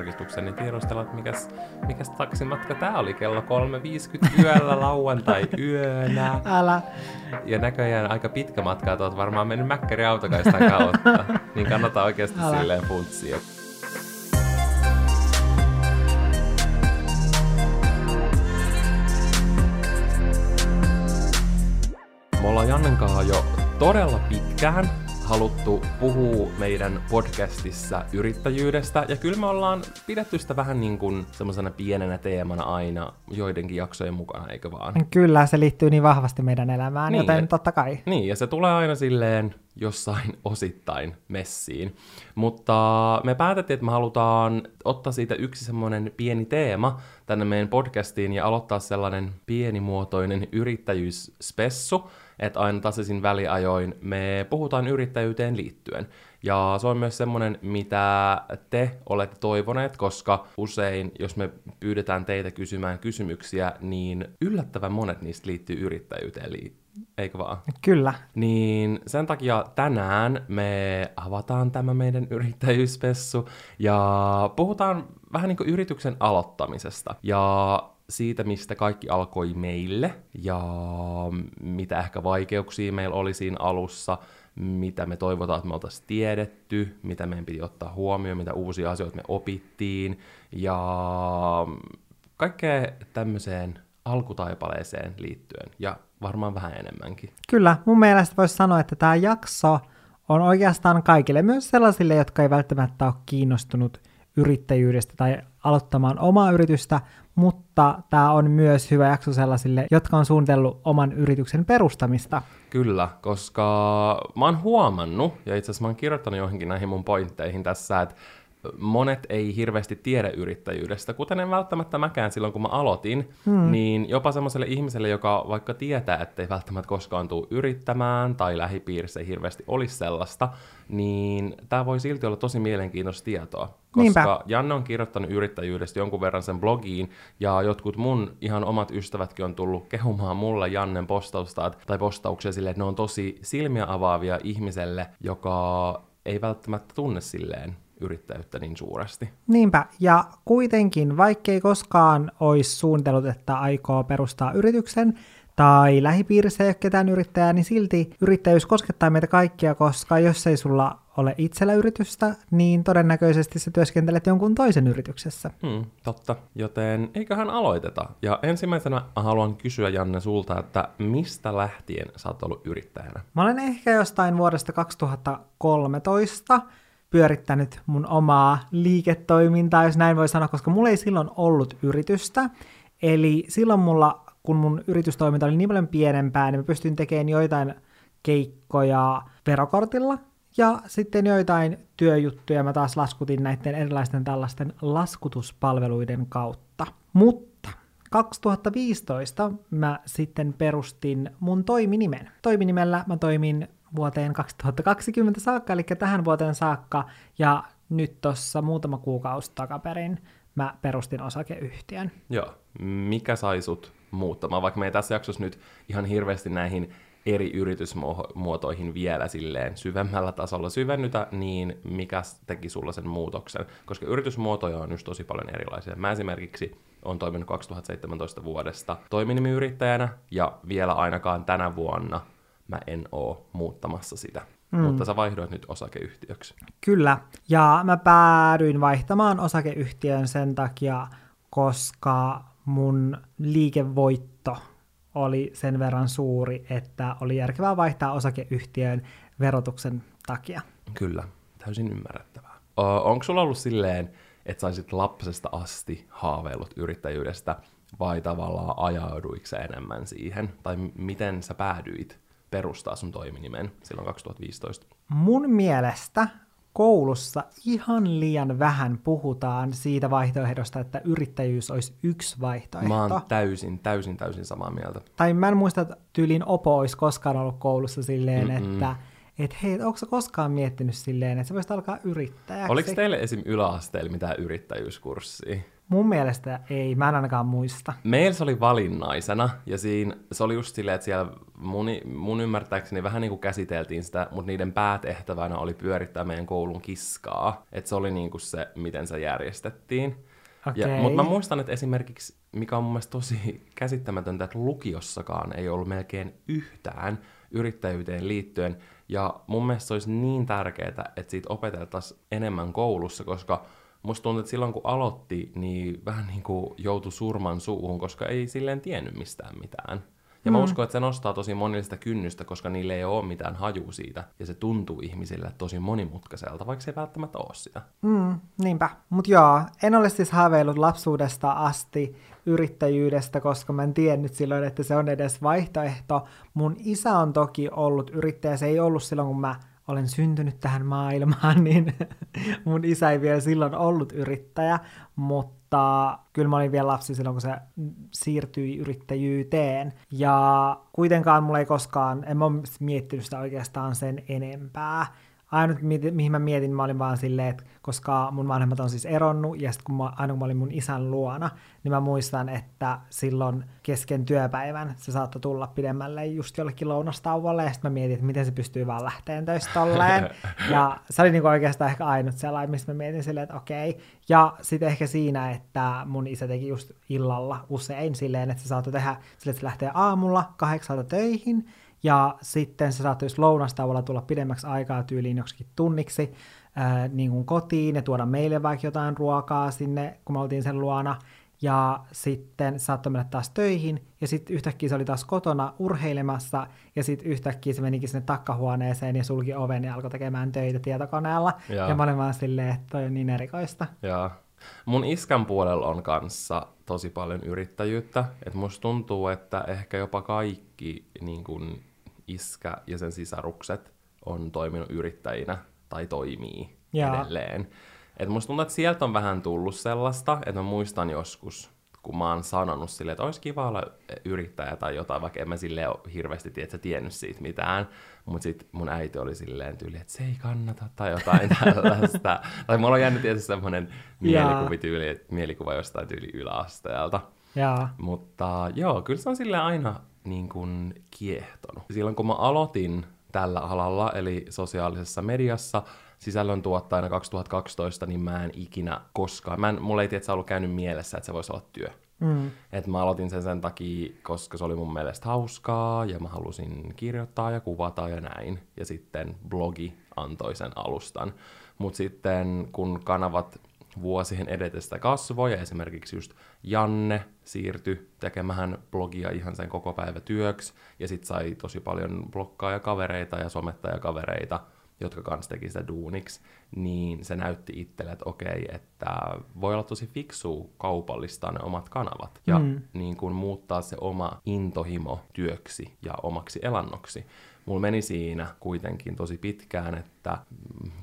tarkistuksen, niin tiedostella, että mikäs, mikäs taksimatka tää oli kello 3.50 yöllä lauantai yönä. Älä. Ja näköjään aika pitkä matka, että oot varmaan mennyt Mäkkäri autokaistan kautta. niin kannattaa oikeasti Älä. silleen funtsia. Me ollaan Jannen kanssa jo todella pitkään haluttu puhua meidän podcastissa yrittäjyydestä, ja kyllä me ollaan pidetty sitä vähän niin kuin semmoisena pienenä teemana aina joidenkin jaksojen mukana, eikö vaan? Kyllä, se liittyy niin vahvasti meidän elämään, Niin, joten totta kai. Niin, ja se tulee aina silleen jossain osittain messiin. Mutta me päätettiin, että me halutaan ottaa siitä yksi semmoinen pieni teema tänne meidän podcastiin ja aloittaa sellainen pienimuotoinen yrittäjyysspessu, että aina tasaisin väliajoin me puhutaan yrittäjyyteen liittyen. Ja se on myös semmoinen, mitä te olette toivoneet, koska usein, jos me pyydetään teitä kysymään kysymyksiä, niin yllättävän monet niistä liittyy yrittäjyyteen liittyen. Eikö vaan? Kyllä. Niin sen takia tänään me avataan tämä meidän yrittäjyyspessu ja puhutaan vähän niin kuin yrityksen aloittamisesta ja siitä, mistä kaikki alkoi meille ja mitä ehkä vaikeuksia meillä oli siinä alussa, mitä me toivotaan, että me oltaisiin tiedetty, mitä meidän piti ottaa huomioon, mitä uusia asioita me opittiin ja kaikkea tämmöiseen alkutaipaleeseen liittyen ja varmaan vähän enemmänkin. Kyllä, mun mielestä voisi sanoa, että tämä jakso on oikeastaan kaikille, myös sellaisille, jotka ei välttämättä ole kiinnostunut yrittäjyydestä tai aloittamaan omaa yritystä, mutta tämä on myös hyvä jakso sellaisille, jotka on suunnitellut oman yrityksen perustamista. Kyllä, koska mä oon huomannut, ja itse asiassa mä oon kirjoittanut johonkin näihin mun pointteihin tässä, että monet ei hirveästi tiedä yrittäjyydestä, kuten en välttämättä mäkään silloin, kun mä aloitin, hmm. niin jopa semmoiselle ihmiselle, joka vaikka tietää, ettei välttämättä koskaan tule yrittämään, tai lähipiirissä ei hirveästi olisi sellaista, niin tämä voi silti olla tosi mielenkiintoista tietoa. Koska Niinpä. Janne on kirjoittanut yrittäjyydestä jonkun verran sen blogiin, ja jotkut mun ihan omat ystävätkin on tullut kehumaan mulle Jannen postausta tai postauksia silleen, että ne on tosi silmiä avaavia ihmiselle, joka ei välttämättä tunne silleen yrittäjyyttä niin suuresti. Niinpä, ja kuitenkin, vaikkei koskaan olisi suunnitellut, että aikoo perustaa yrityksen, tai lähipiirissä ei ole ketään yrittäjää, niin silti yrittäjyys koskettaa meitä kaikkia, koska jos ei sulla ole itsellä yritystä, niin todennäköisesti sä työskentelet jonkun toisen yrityksessä. Hmm, totta. Joten eiköhän aloiteta. Ja ensimmäisenä mä haluan kysyä Janne sulta, että mistä lähtien sä oot ollut yrittäjänä? Mä olen ehkä jostain vuodesta 2013 pyörittänyt mun omaa liiketoimintaa, jos näin voi sanoa, koska mulla ei silloin ollut yritystä. Eli silloin mulla, kun mun yritystoiminta oli niin paljon pienempää, niin mä pystyin tekemään joitain keikkoja verokortilla, ja sitten joitain työjuttuja mä taas laskutin näiden erilaisten tällaisten laskutuspalveluiden kautta. Mutta 2015 mä sitten perustin mun toiminimen. Toiminimellä mä toimin vuoteen 2020 saakka, eli tähän vuoteen saakka, ja nyt tuossa muutama kuukausi takaperin mä perustin osakeyhtiön. Joo. Mikä sai sut muuttamaan? Vaikka me ei tässä jaksossa nyt ihan hirveästi näihin eri yritysmuotoihin vielä silleen syvemmällä tasolla syvennytä, niin mikä teki sulla sen muutoksen? Koska yritysmuotoja on just tosi paljon erilaisia. Mä esimerkiksi on toiminut 2017 vuodesta toiminimiyrittäjänä, ja vielä ainakaan tänä vuonna mä en oo muuttamassa sitä. Mm. Mutta sä vaihdoit nyt osakeyhtiöksi. Kyllä, ja mä päädyin vaihtamaan osakeyhtiön sen takia, koska mun liikevoitto oli sen verran suuri, että oli järkevää vaihtaa osakeyhtiön verotuksen takia. Kyllä, täysin ymmärrettävää. Onko sulla ollut silleen, että saisit lapsesta asti haaveillut yrittäjyydestä, vai tavallaan ajauduiko enemmän siihen? Tai miten sä päädyit perustaa sun toiminimen silloin 2015? Mun mielestä koulussa ihan liian vähän puhutaan siitä vaihtoehdosta, että yrittäjyys olisi yksi vaihtoehto. Mä oon täysin, täysin, täysin samaa mieltä. Tai mä en muista, että tyylin Opo olisi koskaan ollut koulussa silleen, Mm-mm. että et hei, onko sä koskaan miettinyt silleen, että sä voisit alkaa yrittäjäksi? Oliko teille esim. yläasteella mitään yrittäjyyskurssia? Mun mielestä ei, mä en ainakaan muista. Meillä se oli valinnaisena, ja siinä se oli just silleen, että siellä mun, mun ymmärtääkseni vähän niin kuin käsiteltiin sitä, mutta niiden päätehtävänä oli pyörittää meidän koulun kiskaa. Että se oli niin kuin se, miten se järjestettiin. Okay. Mutta mä muistan, että esimerkiksi, mikä on mun mielestä tosi käsittämätöntä, että lukiossakaan ei ollut melkein yhtään yrittäjyyteen liittyen. Ja mun mielestä se olisi niin tärkeää, että siitä opeteltaisiin enemmän koulussa, koska musta tuntuu, että silloin kun aloitti, niin vähän niin kuin joutui surman suuhun, koska ei silleen tiennyt mistään mitään. Ja mä Mm. uskon, että se nostaa tosi monille sitä kynnystä, koska niille ei ole mitään hajua siitä. Ja se tuntuu ihmisille tosi monimutkaiselta, vaikka se ei välttämättä ole sitä. Mm, niinpä. Mutta joo, en ole siis haaveillut lapsuudesta asti yrittäjyydestä, koska mä en tiennyt silloin, että se on edes vaihtoehto. Mun isä on toki ollut yrittäjä, se ei ollut silloin, kun mä olen syntynyt tähän maailmaan, niin mun isä ei vielä silloin ollut yrittäjä, mutta kyllä mä olin vielä lapsi silloin, kun se siirtyi yrittäjyyteen. Ja kuitenkaan mulla ei koskaan, en mä ole miettinyt sitä oikeastaan sen enempää. Ainut, mi- mihin mä mietin, mä olin vaan silleen, että koska mun vanhemmat on siis eronnut, ja sitten kun mä, aina kun mä olin mun isän luona, niin mä muistan, että silloin kesken työpäivän se saattoi tulla pidemmälle just jollekin lounastauolle, ja sitten mä mietin, että miten se pystyy vaan lähteen töistä tolleen. ja se oli niinku oikeastaan ehkä ainut sellainen, mistä mä mietin silleen, että okei. Ja sitten ehkä siinä, että mun isä teki just illalla usein silleen, että se saattoi tehdä silleen, että se lähtee aamulla kahdeksalta töihin, ja sitten se saattoi just lounastauolla tulla pidemmäksi aikaa tyyliin joksikin tunniksi ää, niin kuin kotiin ja tuoda meille vaikka jotain ruokaa sinne, kun me oltiin sen luona. Ja sitten saattoi mennä taas töihin, ja sitten yhtäkkiä se oli taas kotona urheilemassa, ja sitten yhtäkkiä se menikin sinne takkahuoneeseen ja sulki oven ja alkoi tekemään töitä tietokoneella. Jaa. Ja mä olin vaan silleen, että toi on niin erikoista. Ja mun iskän puolella on kanssa tosi paljon yrittäjyyttä. Et musta tuntuu, että ehkä jopa kaikki niin kun iskä ja sen sisarukset on toiminut yrittäjinä tai toimii Jaa. edelleen. Et musta tuntuu, että sieltä on vähän tullut sellaista, että mä muistan joskus, kun mä oon sanonut silleen, että olisi kiva olla yrittäjä tai jotain, vaikka en mä silleen ole hirveästi tiedä, tiennyt siitä mitään. Mutta sitten mun äiti oli silleen tyyli, että se ei kannata tai jotain tällaista. tai mulla on jäänyt tietysti semmoinen mielikuvityyli, mielikuva jostain tyyli yläasteelta. Ja Mutta joo, kyllä se on sille aina niin kuin kiehtonut. Silloin kun mä aloitin tällä alalla, eli sosiaalisessa mediassa, sisällön tuottajana 2012, niin mä en ikinä koskaan, mä en, mulla ei tietysti ollut käynyt mielessä, että se voisi olla työ. mm, Et mä aloitin sen sen takia, koska se oli mun mielestä hauskaa, ja mä halusin kirjoittaa ja kuvata ja näin. Ja sitten blogi antoi sen alustan. Mutta sitten kun kanavat vuosien edetestä kasvoi, ja esimerkiksi just Janne siirtyi tekemään blogia ihan sen koko päivä työksi, ja sitten sai tosi paljon blokkaaja-kavereita ja somettajakavereita, jotka kans teki sitä duuniksi, niin se näytti itselle, että okei, että voi olla tosi fiksu kaupallistaa ne omat kanavat ja Mm. mm. niin kuin muuttaa se oma intohimo työksi ja omaksi elannoksi. Mulla meni siinä kuitenkin tosi pitkään, että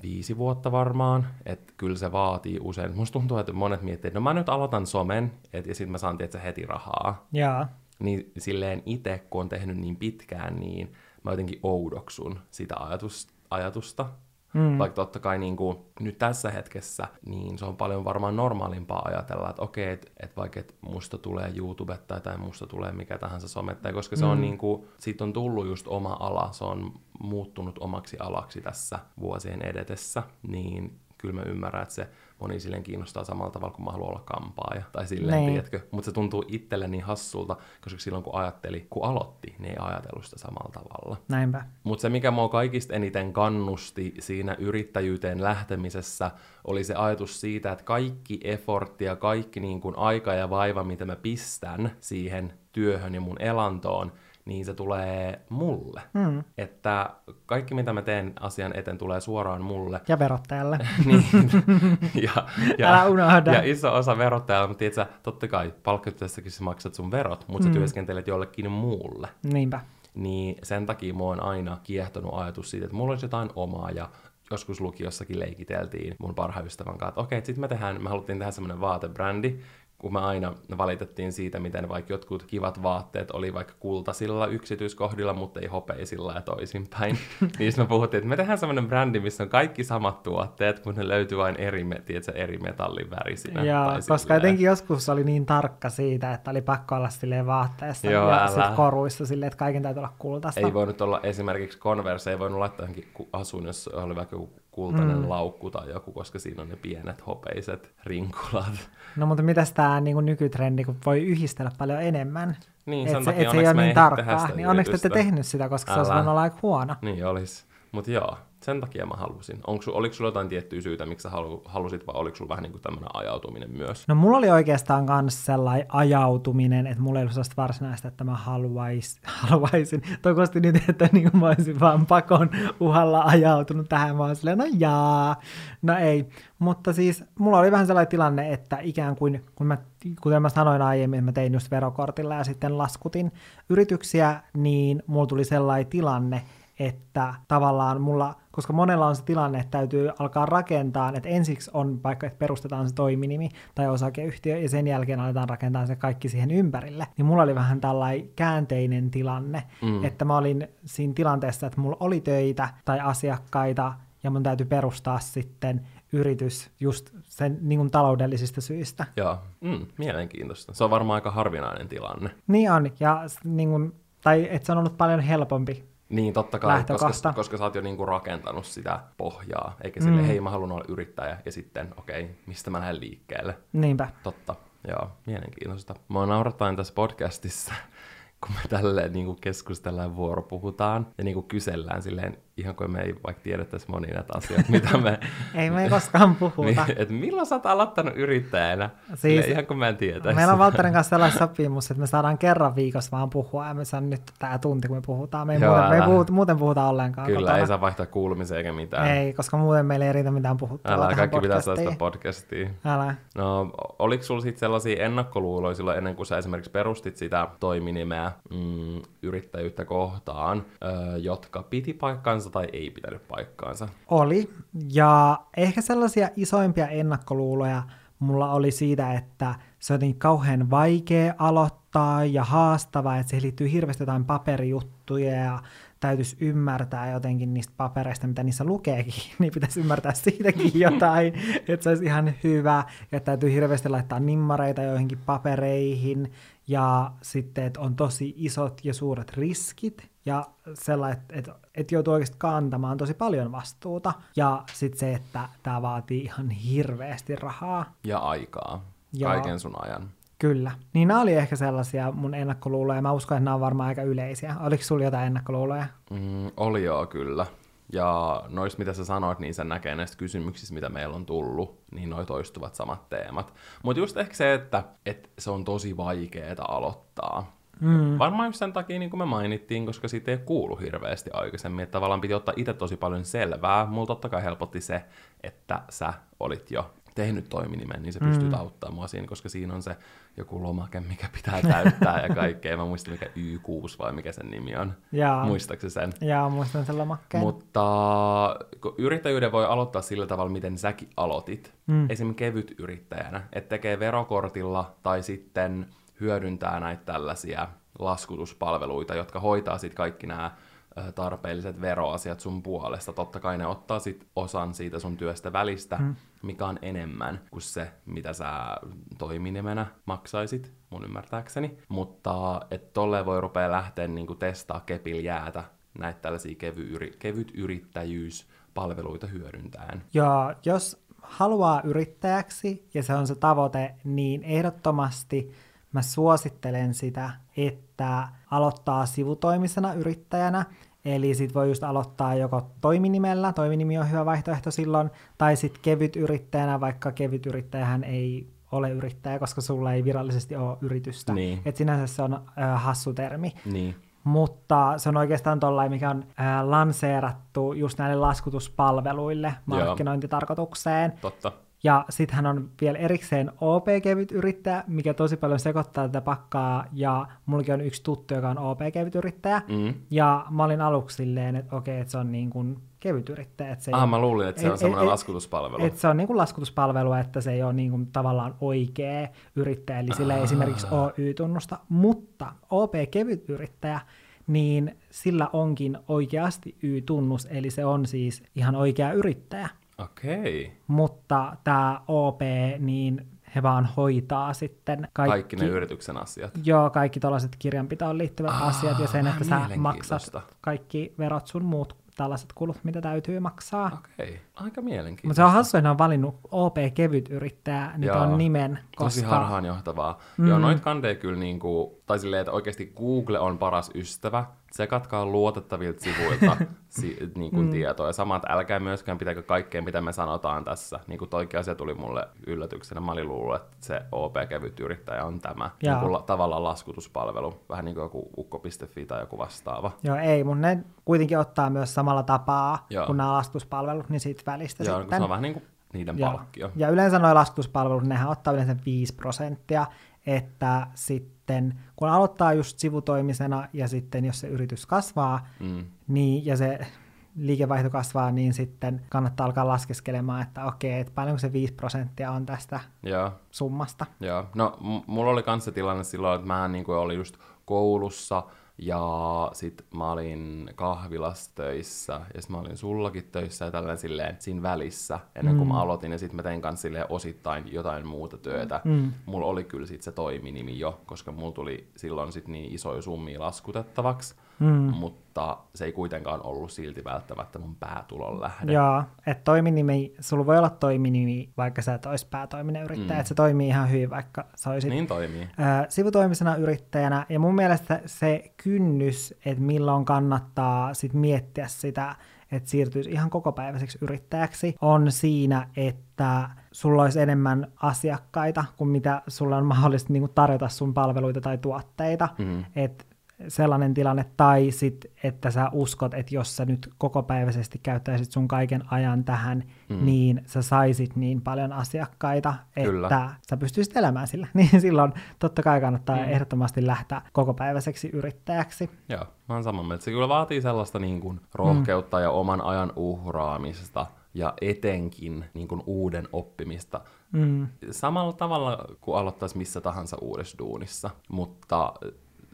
viisi vuotta varmaan, että kyllä se vaatii usein. Musta tuntuu, että monet miettii, että no mä nyt aloitan somen, et, ja sitten mä saan tietysti heti rahaa. ja, Niin silleen itse, kun on tehnyt niin pitkään, niin mä jotenkin oudoksun sitä ajatus, ajatusta. Mm, Mm. Vaikka totta kai niin kuin, nyt tässä hetkessä, niin se on paljon varmaan normaalimpaa ajatella, että okei, että et vaikka et musta tulee YouTubettaja tai musta tulee mikä tahansa somettaja, koska se on Mm. niin kuin, siitä on tullut just oma ala, se on muuttunut omaksi alaksi tässä vuosien edetessä, niin kyllä mä ymmärrän, että se moni silleen kiinnostaa samalla tavalla kuin mä haluan olla kampaaja. Tai silleen, Niin. tiedätkö? Mutta se tuntuu itselle niin hassulta, koska silloin kun ajatteli, kun aloitti, niin ei ajatellut sitä samalla tavalla. näinpä. Mutta se, mikä mua kaikista eniten kannusti siinä yrittäjyyteen lähtemisessä, oli se ajatus siitä, että kaikki effortti ja kaikki niin kun aika ja vaiva, mitä mä pistän siihen työhön ja mun elantoon, niin se tulee mulle. Mm. Että kaikki, mitä mä teen asian eteen, tulee suoraan mulle. Ja verottajalle. niin, ja, ja, Älä unohda. ja iso osa verottajalla, mutta tiedätkö, totta kai palkkatyössäkin sä maksat sun verot, mutta sä Mm. työskentelet jollekin muulle Niinpä. niin sen takia mua on aina kiehtonut ajatus siitä, että mulla olisi jotain omaa ja joskus lukiossakin leikiteltiin mun parhaan ystävän kanssa, että okei, okay, sitten me tehdään, me haluttiin tehdä semmoinen vaatebrändi, kun me aina valitettiin siitä, miten vaikka jotkut kivat vaatteet oli vaikka kultasilla yksityiskohdilla, mutta ei hopeisilla ja toisinpäin. niin me puhuttiin, että me tehdään sellainen brändi, missä on kaikki samat tuotteet, mutta ne löytyy vain eri, tiedätkö, eri metallin värisinä. Joo, koska silleen. jotenkin joskus oli niin tarkka siitä, että oli pakko olla silleen vaatteessa Joo, ja älä. sit koruissa silleen, että kaiken täytyy olla kultaista. Ei voinut olla esimerkiksi Converse, ei voinut laittaa johonkin asuun, jos oli vaikka joku kultainen mm. laukku tai joku, koska siinä on ne pienet hopeiset rinkulat. No mutta mitäs tämä niin nykytrendi, kun voi yhdistellä paljon enemmän? Niin, et sen se, takia et se ei ole niin tarkkaa. Niin onneksi te ette tehnyt sitä, koska se olisi Älä. voinut olla aika huono. Niin olisi. Mutta joo, sen takia mä halusin. Onko, oliko sulla jotain tiettyä syytä, miksi sä halu- halusit, vai oliko sulla vähän niin kuin tämmöinen ajautuminen myös? No mulla oli oikeastaan myös sellainen ajautuminen, että mulla ei ollut sellaista varsinaista, että mä haluais, haluaisin. Toivottavasti nyt, että niin mä olisin vaan pakon uhalla ajautunut tähän. Oon silleen, no jaa, no ei. Mutta siis mulla oli vähän sellainen tilanne, että ikään kuin, kun mä, kuten mä sanoin aiemmin, että mä tein just verokortilla ja sitten laskutin yrityksiä, niin mulla tuli sellainen tilanne, että tavallaan mulla, koska monella on se tilanne, että täytyy alkaa rakentaa, että ensiksi on vaikka, että perustetaan se toiminimi tai osakeyhtiö ja sen jälkeen aletaan rakentaa se kaikki siihen ympärille, niin mulla oli vähän tällainen käänteinen tilanne, mm. että mä olin siinä tilanteessa, että mulla oli töitä tai asiakkaita ja mun täytyy perustaa sitten yritys just sen niin kuin taloudellisista syistä. Joo, mm, mielenkiintoista. Se on varmaan aika harvinainen tilanne. Niin on, ja niin kuin, tai että se on ollut paljon helpompi Niin, totta kai, koska, koska sä oot jo niinku rakentanut sitä pohjaa, eikä sille, mm. hei mä haluan olla yrittäjä, ja sitten, okei, okay, mistä mä lähden liikkeelle. Niinpä. Totta, joo, mielenkiintoista. Mua naurattain tässä podcastissa, kun me tälleen niin kuin keskustellaan vuoropuhutaan ja niin kuin kysellään silleen, ihan kuin me ei vaikka tiedettäisi monia näitä asioita, mitä me... Ei me ei koskaan puhuta. niin, että milloin sä oot aloittanut yrittäjänä? Siis- ihan kuin mä en tietäisi. Meillä on Valtterin kanssa sellainen sopimus, että me saadaan kerran viikossa vaan puhua, ja me saan nyt tää tunti, kun me puhutaan. Me ei, Joo, muuten, me ei puhuta, muuten puhuta ollenkaan Kyllä, kotona. ei saa vaihtaa kuulumisia eikä mitään. Ei, koska muuten meillä ei riitä mitään puhuttavaa Älä, tähän kaikki pitää saada sitä podcastia. Älä. No, oliko sulla sitten sellaisia ennakkoluuloja silloin ennen kuin sä esimerkiksi perustit sitä toiminimeä mm, yrittäjyyttä kohtaan, ö, jotka piti paikkaansa tai ei pitänyt paikkaansa? Oli, ja ehkä sellaisia isoimpia ennakkoluuloja mulla oli siitä, että se on jotenkin kauhean vaikea aloittaa ja haastavaa, että siihen liittyy hirveästi jotain paperijuttuja ja täytyisi ymmärtää jotenkin niistä papereista, mitä niissä lukeekin, niin pitäisi ymmärtää siitäkin jotain, että se olisi ihan hyvä, ja täytyy hirveästi laittaa nimmareita joihinkin papereihin, ja sitten, että on tosi isot ja suuret riskit, ja sellainen, että, että, että joutuu oikeasti kantamaan tosi paljon vastuuta, ja sitten se, että tämä vaatii ihan hirveästi rahaa, Ja aikaa. Joo. Kaiken sun ajan. Kyllä. Niin nämä oli ehkä sellaisia mun ennakkoluuloja. Mä uskon, että nämä on varmaan aika yleisiä. Oliko sulla jotain ennakkoluuloja? Mm, oli joo, kyllä. Ja noista, mitä sä sanoit, niin sen näkee näistä kysymyksistä, mitä meillä on tullut, niin noi toistuvat samat teemat. Mutta just ehkä se, että, että se on tosi vaikeaa aloittaa. Mm. Varmaan just sen takia, niin kuin me mainittiin, koska siitä ei kuulu hirveästi aikaisemmin, että tavallaan piti ottaa itse tosi paljon selvää. Mulla totta kai helpotti se, että sä olit jo tehnyt toiminimen, niin se mm. auttamaan mua siinä, koska siinä on se joku lomake, mikä pitää täyttää ja kaikkea. Mä muistan, mikä Y6 vai mikä sen nimi on. Jaa. Muistaakseni sen? Jaa, muistan sen lomakkeen. Mutta kun yrittäjyyden voi aloittaa sillä tavalla, miten säkin aloitit. Mm. Esim. kevyt yrittäjänä, että tekee verokortilla tai sitten hyödyntää näitä tällaisia laskutuspalveluita, jotka hoitaa sitten kaikki nämä tarpeelliset veroasiat sun puolesta. Totta kai ne ottaa sit osan siitä sun työstä välistä, mm. mikä on enemmän kuin se, mitä sä toiminimenä maksaisit, mun ymmärtääkseni. Mutta et tolleen voi rupea lähteä niinku testaa kepil jäätä näitä tällaisia kevy, kevyt yrittäjyyspalveluita hyödyntäen. Ja jos haluaa yrittäjäksi ja se on se tavoite, niin ehdottomasti mä suosittelen sitä, että aloittaa sivutoimisena yrittäjänä. Eli sit voi just aloittaa joko toiminimellä, toiminimi on hyvä vaihtoehto silloin, tai sitten kevyt yrittäjänä, vaikka kevyt yrittäjähän ei ole yrittäjä, koska sulla ei virallisesti ole yritystä. Niin. Et sinänsä se on äh, hassu termi. Niin. Mutta se on oikeastaan tollain, mikä on ää, lanseerattu just näille laskutuspalveluille Joo. markkinointitarkoitukseen. Totta. Ja sittenhän on vielä erikseen OP-kevyt yrittäjä, mikä tosi paljon sekoittaa tätä pakkaa, ja mullakin on yksi tuttu, joka on OP-kevyt yrittäjä, Mm. ja mä olin aluksi silleen, että okei, että se on niin kuin kevyt yrittäjä, että se ei Ah, ole- mä luulin, että se ei- on semmoinen ei- laskutuspalvelu. että se on niin kuin laskutuspalvelu, että se ei ole niin kuin tavallaan oikea yrittäjä, eli sillä ei esimerkiksi OY-tunnusta, mutta OP-kevyt yrittäjä, niin sillä onkin oikeasti Y-tunnus, eli se on siis ihan oikea yrittäjä. Okei. Mutta tämä OP, niin he vaan hoitaa sitten kaikki, Kaikki ne yrityksen asiat. Joo, kaikki tällaiset kirjanpitoon liittyvät Aa, asiat ja sen, että sä mielenkiintoista. maksat kaikki verot sun muut tällaiset kulut, mitä täytyy maksaa. Okei, aika mielenkiintoista. Mutta se on hassu, että on valinnut OP-kevyt yrittää nyt Joo. on nimen, Tosi koska... harhaanjohtavaa. Mm. Joo, noit kandee kyllä niinku, tai silleen, että oikeasti Google on paras ystävä. Tsekatkaa luotettavilta sivuilta si, niinku mm. tietoa. Ja sama, että älkää myöskään pitäkö kaikkea, mitä me sanotaan tässä. Niinku toikin asia tuli mulle yllätyksenä. Mä olin luullut, että se OP-kevyt yrittäjä on tämä. Joo. Niinku la, tavallaan laskutuspalvelu. Vähän niin kuin joku ukko.fi tai joku vastaava. Joo, ei, mutta ne kuitenkin ottaa myös samalla tapaa Joo. kuin nämä laskutuspalvelut, niin siitä välistä Joo, kun sitten. se on vähän niin kuin niiden Joo. palkkio. Ja yleensä nuo laskutuspalvelut, nehän ottaa yleensä 5 prosenttia, että sitten kun aloittaa just sivutoimisena ja sitten jos se yritys kasvaa, Mm. niin, ja se liikevaihto kasvaa, niin sitten kannattaa alkaa laskeskelemaan, että okei, että paljonko se 5 prosenttia on tästä Joo. summasta. Joo, no m- mulla oli kans se tilanne silloin, että mä niin olin just koulussa ja sit mä olin kahvilassa töissä ja sit mä olin sullakin töissä ja tällainen silleen siinä välissä ennen kuin mm. mä aloitin ja sit mä tein kans silleen osittain jotain muuta työtä. Mm. Mulla oli kyllä sit se toiminimi jo, koska mulla tuli silloin sit niin isoja summia laskutettavaksi, mm. mutta se ei kuitenkaan ollut silti välttämättä mun päätulon lähde. Joo, että toiminimi, sulla voi olla toiminimi, vaikka sä et olisi päätoiminen yrittäjä, mm. että se toimii ihan hyvin, vaikka sä olisit Niin toimii. ö, sivutoimisena yrittäjänä. Ja mun mielestä se kynnys, että milloin kannattaa sit miettiä sitä, että siirtyisi ihan kokopäiväiseksi yrittäjäksi, on siinä, että sulla olisi enemmän asiakkaita kuin mitä sulla on mahdollista niin tarjota sun palveluita tai tuotteita. Mm. Et sellainen tilanne, tai sit, että sä uskot, että jos sä nyt kokopäiväisesti käyttäisit sun kaiken ajan tähän, mm. niin sä saisit niin paljon asiakkaita, Kyllä. että sä pystyisit elämään sillä. Niin silloin totta kai kannattaa mm. ehdottomasti lähteä kokopäiväiseksi yrittäjäksi. Joo, mä oon samaa mieltä. Se kyllä vaatii sellaista niin kuin rohkeutta mm. ja oman ajan uhraamista ja etenkin niin kuin uuden oppimista. Mm. Samalla tavalla kuin aloittaisi missä tahansa uudessa duunissa, mutta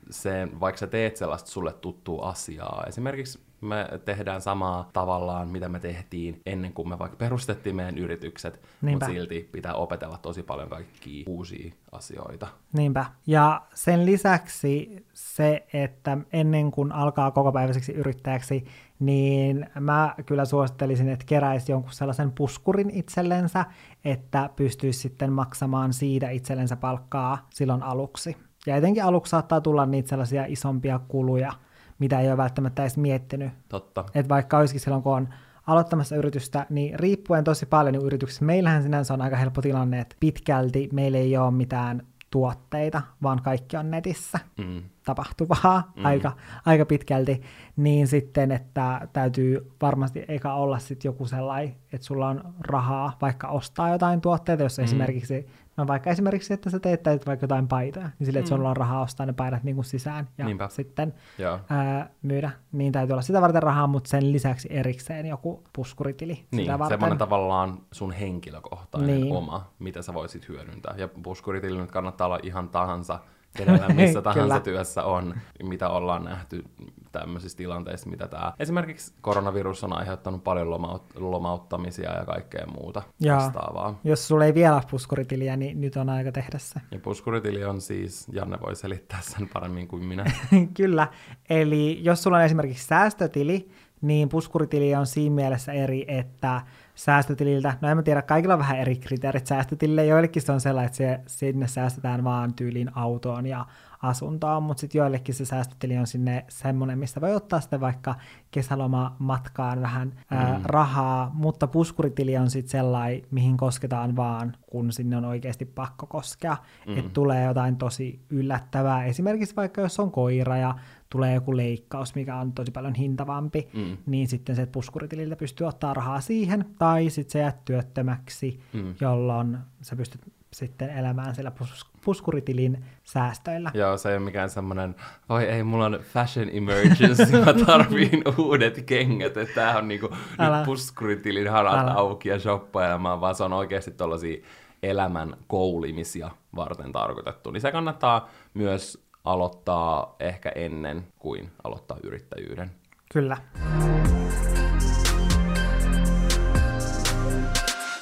se, vaikka sä teet sellaista sulle tuttua asiaa, esimerkiksi me tehdään samaa tavallaan, mitä me tehtiin ennen kuin me vaikka perustettiin meidän yritykset, Niinpä. mutta silti pitää opetella tosi paljon kaikkia uusia asioita. Niinpä. Ja sen lisäksi se, että ennen kuin alkaa kokopäiväiseksi yrittäjäksi, niin mä kyllä suosittelisin, että keräisi jonkun sellaisen puskurin itsellensä, että pystyisi sitten maksamaan siitä itsellensä palkkaa silloin aluksi. Ja etenkin aluksi saattaa tulla niitä sellaisia isompia kuluja, mitä ei ole välttämättä edes miettinyt. Totta. Että vaikka olisikin silloin, kun on aloittamassa yritystä, niin riippuen tosi paljon niin yrityksessä, meillähän sinänsä on aika helppo tilanne, että pitkälti meillä ei ole mitään tuotteita, vaan kaikki on netissä Mm. tapahtuvaa mm. aika, aika pitkälti, niin sitten, että täytyy varmasti eikä olla sitten joku sellainen, että sulla on rahaa vaikka ostaa jotain tuotteita, jos mm. esimerkiksi, no vaikka esimerkiksi, että sä teet täyt vaikka jotain paitoja, niin sille, että mm. sulla on rahaa ostaa ne paidat niin kuin sisään ja Niinpä. sitten Joo. ää, myydä, niin täytyy olla sitä varten rahaa, mutta sen lisäksi erikseen joku puskuritili Niin, sitä varten. semmoinen tavallaan sun henkilökohtainen Niin. oma, mitä sä voisit hyödyntää. Ja puskuritilin nyt kannattaa olla ihan tahansa, kenellä missä tahansa työssä on, mitä ollaan nähty tämmöisissä tilanteissa, mitä tämä. Esimerkiksi koronavirus on aiheuttanut paljon lomaut- lomauttamisia ja kaikkea muuta Joo. vastaavaa. Jos sulla ei vielä puskuritiliä, niin nyt on aika tehdä se. Ja puskuritili on siis, Janne voi selittää sen paremmin kuin minä. Kyllä. Eli jos sulla on esimerkiksi säästötili, niin puskuritili on siinä mielessä eri, että säästötililtä, no en mä tiedä, kaikilla on vähän eri kriteerit säästötilille, joillekin se on sellainen, että se, sinne säästetään vaan tyyliin autoon ja asuntoon, mutta sitten joillekin se säästötili on sinne semmoinen, mistä voi ottaa sitten vaikka kesälomamatkaan vähän ää, rahaa, mutta puskuritili on sitten sellainen, mihin kosketaan vaan, kun sinne on oikeasti pakko koskea, mm. että tulee jotain tosi yllättävää, esimerkiksi vaikka jos on koira ja tulee joku leikkaus, mikä on tosi paljon hintavampi, Mm. niin sitten se puskuritililtä pystyy ottaa rahaa siihen, tai sitten sä jäät työttömäksi, Mm. jolloin sä pystyt sitten elämään sillä pus- puskuritilin säästöillä. Joo, se ei ole mikään semmoinen, voi ei, mulla on fashion emergency, mä tarviin uudet kengät, että tää on niinku Älä. nyt puskuritilin harat Älä. auki ja shoppailemaan, vaan se on oikeasti tollasia elämän koulimisia varten tarkoitettu. Niin se kannattaa myös aloittaa ehkä ennen kuin aloittaa yrittäjyyden. Kyllä.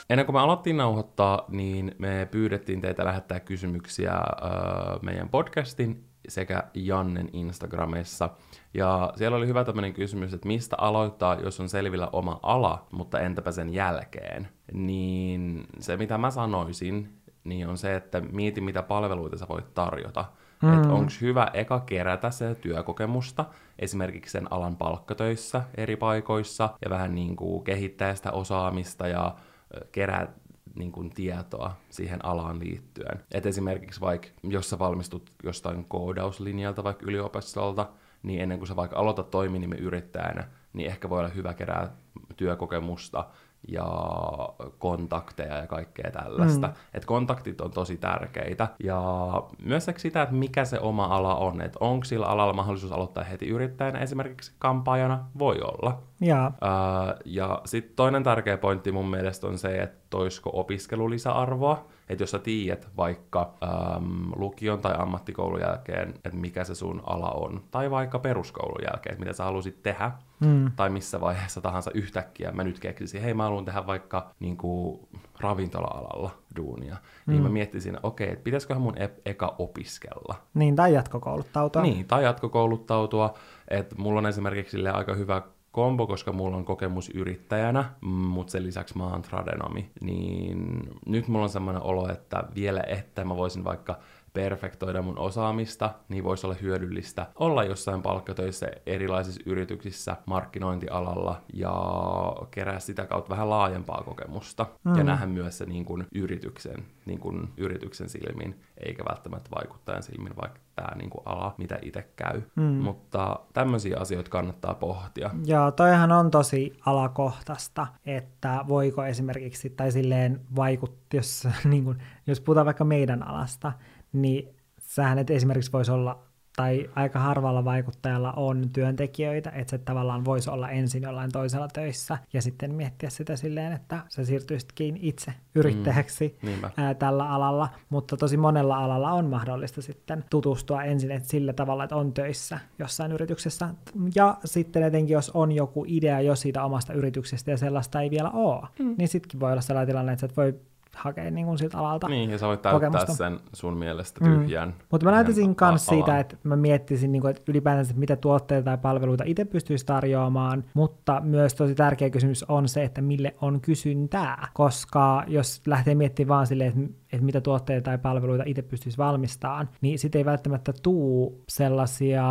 Ennen kuin me alettiin nauhoittaa, niin me pyydettiin teitä lähettää kysymyksiä öö, meidän podcastin sekä Jannen Instagramissa. Ja siellä oli hyvä tämmöinen kysymys, että mistä aloittaa, jos on selvillä oma ala, mutta entäpä sen jälkeen? Niin se, mitä mä sanoisin, niin on se, että mieti, mitä palveluita sä voit tarjota. Mm. Että onko hyvä eka kerätä se työkokemusta, esimerkiksi sen alan palkkatöissä eri paikoissa, ja vähän niin kuin kehittää sitä osaamista ja kerää niin kuin tietoa siihen alaan liittyen. Et esimerkiksi vaikka, jos sä valmistut jostain koodauslinjalta vaikka yliopistolta, niin ennen kuin sä vaikka aloitat toiminimiyrittäjänä, niin ehkä voi olla hyvä kerää työkokemusta ja kontakteja ja kaikkea tällaista. Mm. Et kontaktit on tosi tärkeitä. Ja myös sitä, että mikä se oma ala on. Että onko sillä alalla mahdollisuus aloittaa heti yrittäjänä esimerkiksi kampaajana? Voi olla. Ja Ää, ja sitten toinen tärkeä pointti mun mielestä on se, että toisko opiskelu lisäarvoa. Että jos sä tiedät vaikka äm, lukion tai ammattikoulun jälkeen, että mikä se sun ala on, tai vaikka peruskoulun jälkeen, että mitä sä halusit tehdä, mm, tai missä vaiheessa tahansa yhtäkkiä mä nyt keksisin, hei mä haluan tehdä vaikka niin kuin, ravintola-alalla duunia, mm. niin mä miettisin, okei, okay, että pitäisiköhän mun e- eka opiskella. niin, tai jatkokouluttautua. Niin, tai jatkokouluttautua. että mulla on esimerkiksi aika hyvä kombo, koska mulla on kokemus yrittäjänä, mutta sen lisäksi mä oon tradenomi. Niin nyt mulla on semmoinen olo, että vielä että mä voisin vaikka perfektoida mun osaamista, niin voisi olla hyödyllistä olla jossain palkkatöissä erilaisissa yrityksissä markkinointialalla ja kerää sitä kautta vähän laajempaa kokemusta mm. ja nähdä myös se niin kuin yrityksen, niin kuin yrityksen silmin, eikä välttämättä vaikuttajan silmin, vaikka tämä niin kuin ala, mitä itse käy. Mm. Mutta tämmöisiä asioita kannattaa pohtia. Joo, toihan on tosi alakohtaista, että voiko esimerkiksi, tai silleen vaikuttaa, jos, niin jos puhutaan vaikka meidän alasta, niin sähän et esimerkiksi voisi olla, tai aika harvalla vaikuttajalla on työntekijöitä, että se tavallaan voisi olla ensin jollain toisella töissä, ja sitten miettiä sitä silleen, että sä siirtyisitkin itse yrittäjäksi Niinpä. ää, tällä alalla, mutta tosi monella alalla on mahdollista sitten tutustua ensin että sillä tavalla, että on töissä jossain yrityksessä. Ja sitten etenkin, jos on joku idea jo siitä omasta yrityksestä ja sellaista ei vielä ole, mm. niin sittenkin voi olla sellainen tilanne, että sä et voi hakea niin kuin siltä alalta. Niin, ja sä voit täyttää kokemusta. sen sun mielestä tyhjän. Mm. Mutta mä näyttäisin myös siitä, että mä miettisin, niin kuin, että ylipäätään, että mitä tuotteita tai palveluita itse pystyisi tarjoamaan, mutta myös tosi tärkeä kysymys on se, että mille on kysyntää, koska jos lähtee miettimään vaan silleen, että, että mitä tuotteita tai palveluita itse pystyisi valmistamaan, niin sitten ei välttämättä tuu sellaisia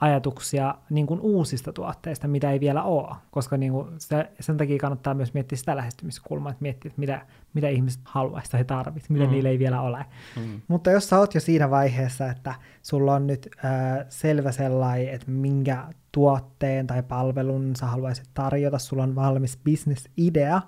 ajatuksia niin kuin uusista tuotteista, mitä ei vielä ole, koska niin kuin se, sen takia kannattaa myös miettiä sitä lähestymiskulmaa, että miettiä, että mitä, mitä ihmiset haluaisi tai tarvitsevat, mitä Mm. niillä ei vielä ole. Mm. Mutta jos sä oot jo siinä vaiheessa, että sulla on nyt äh, selvä sellainen, että minkä tuotteen tai palvelun sä haluaisit tarjota, sulla on valmis business-idea,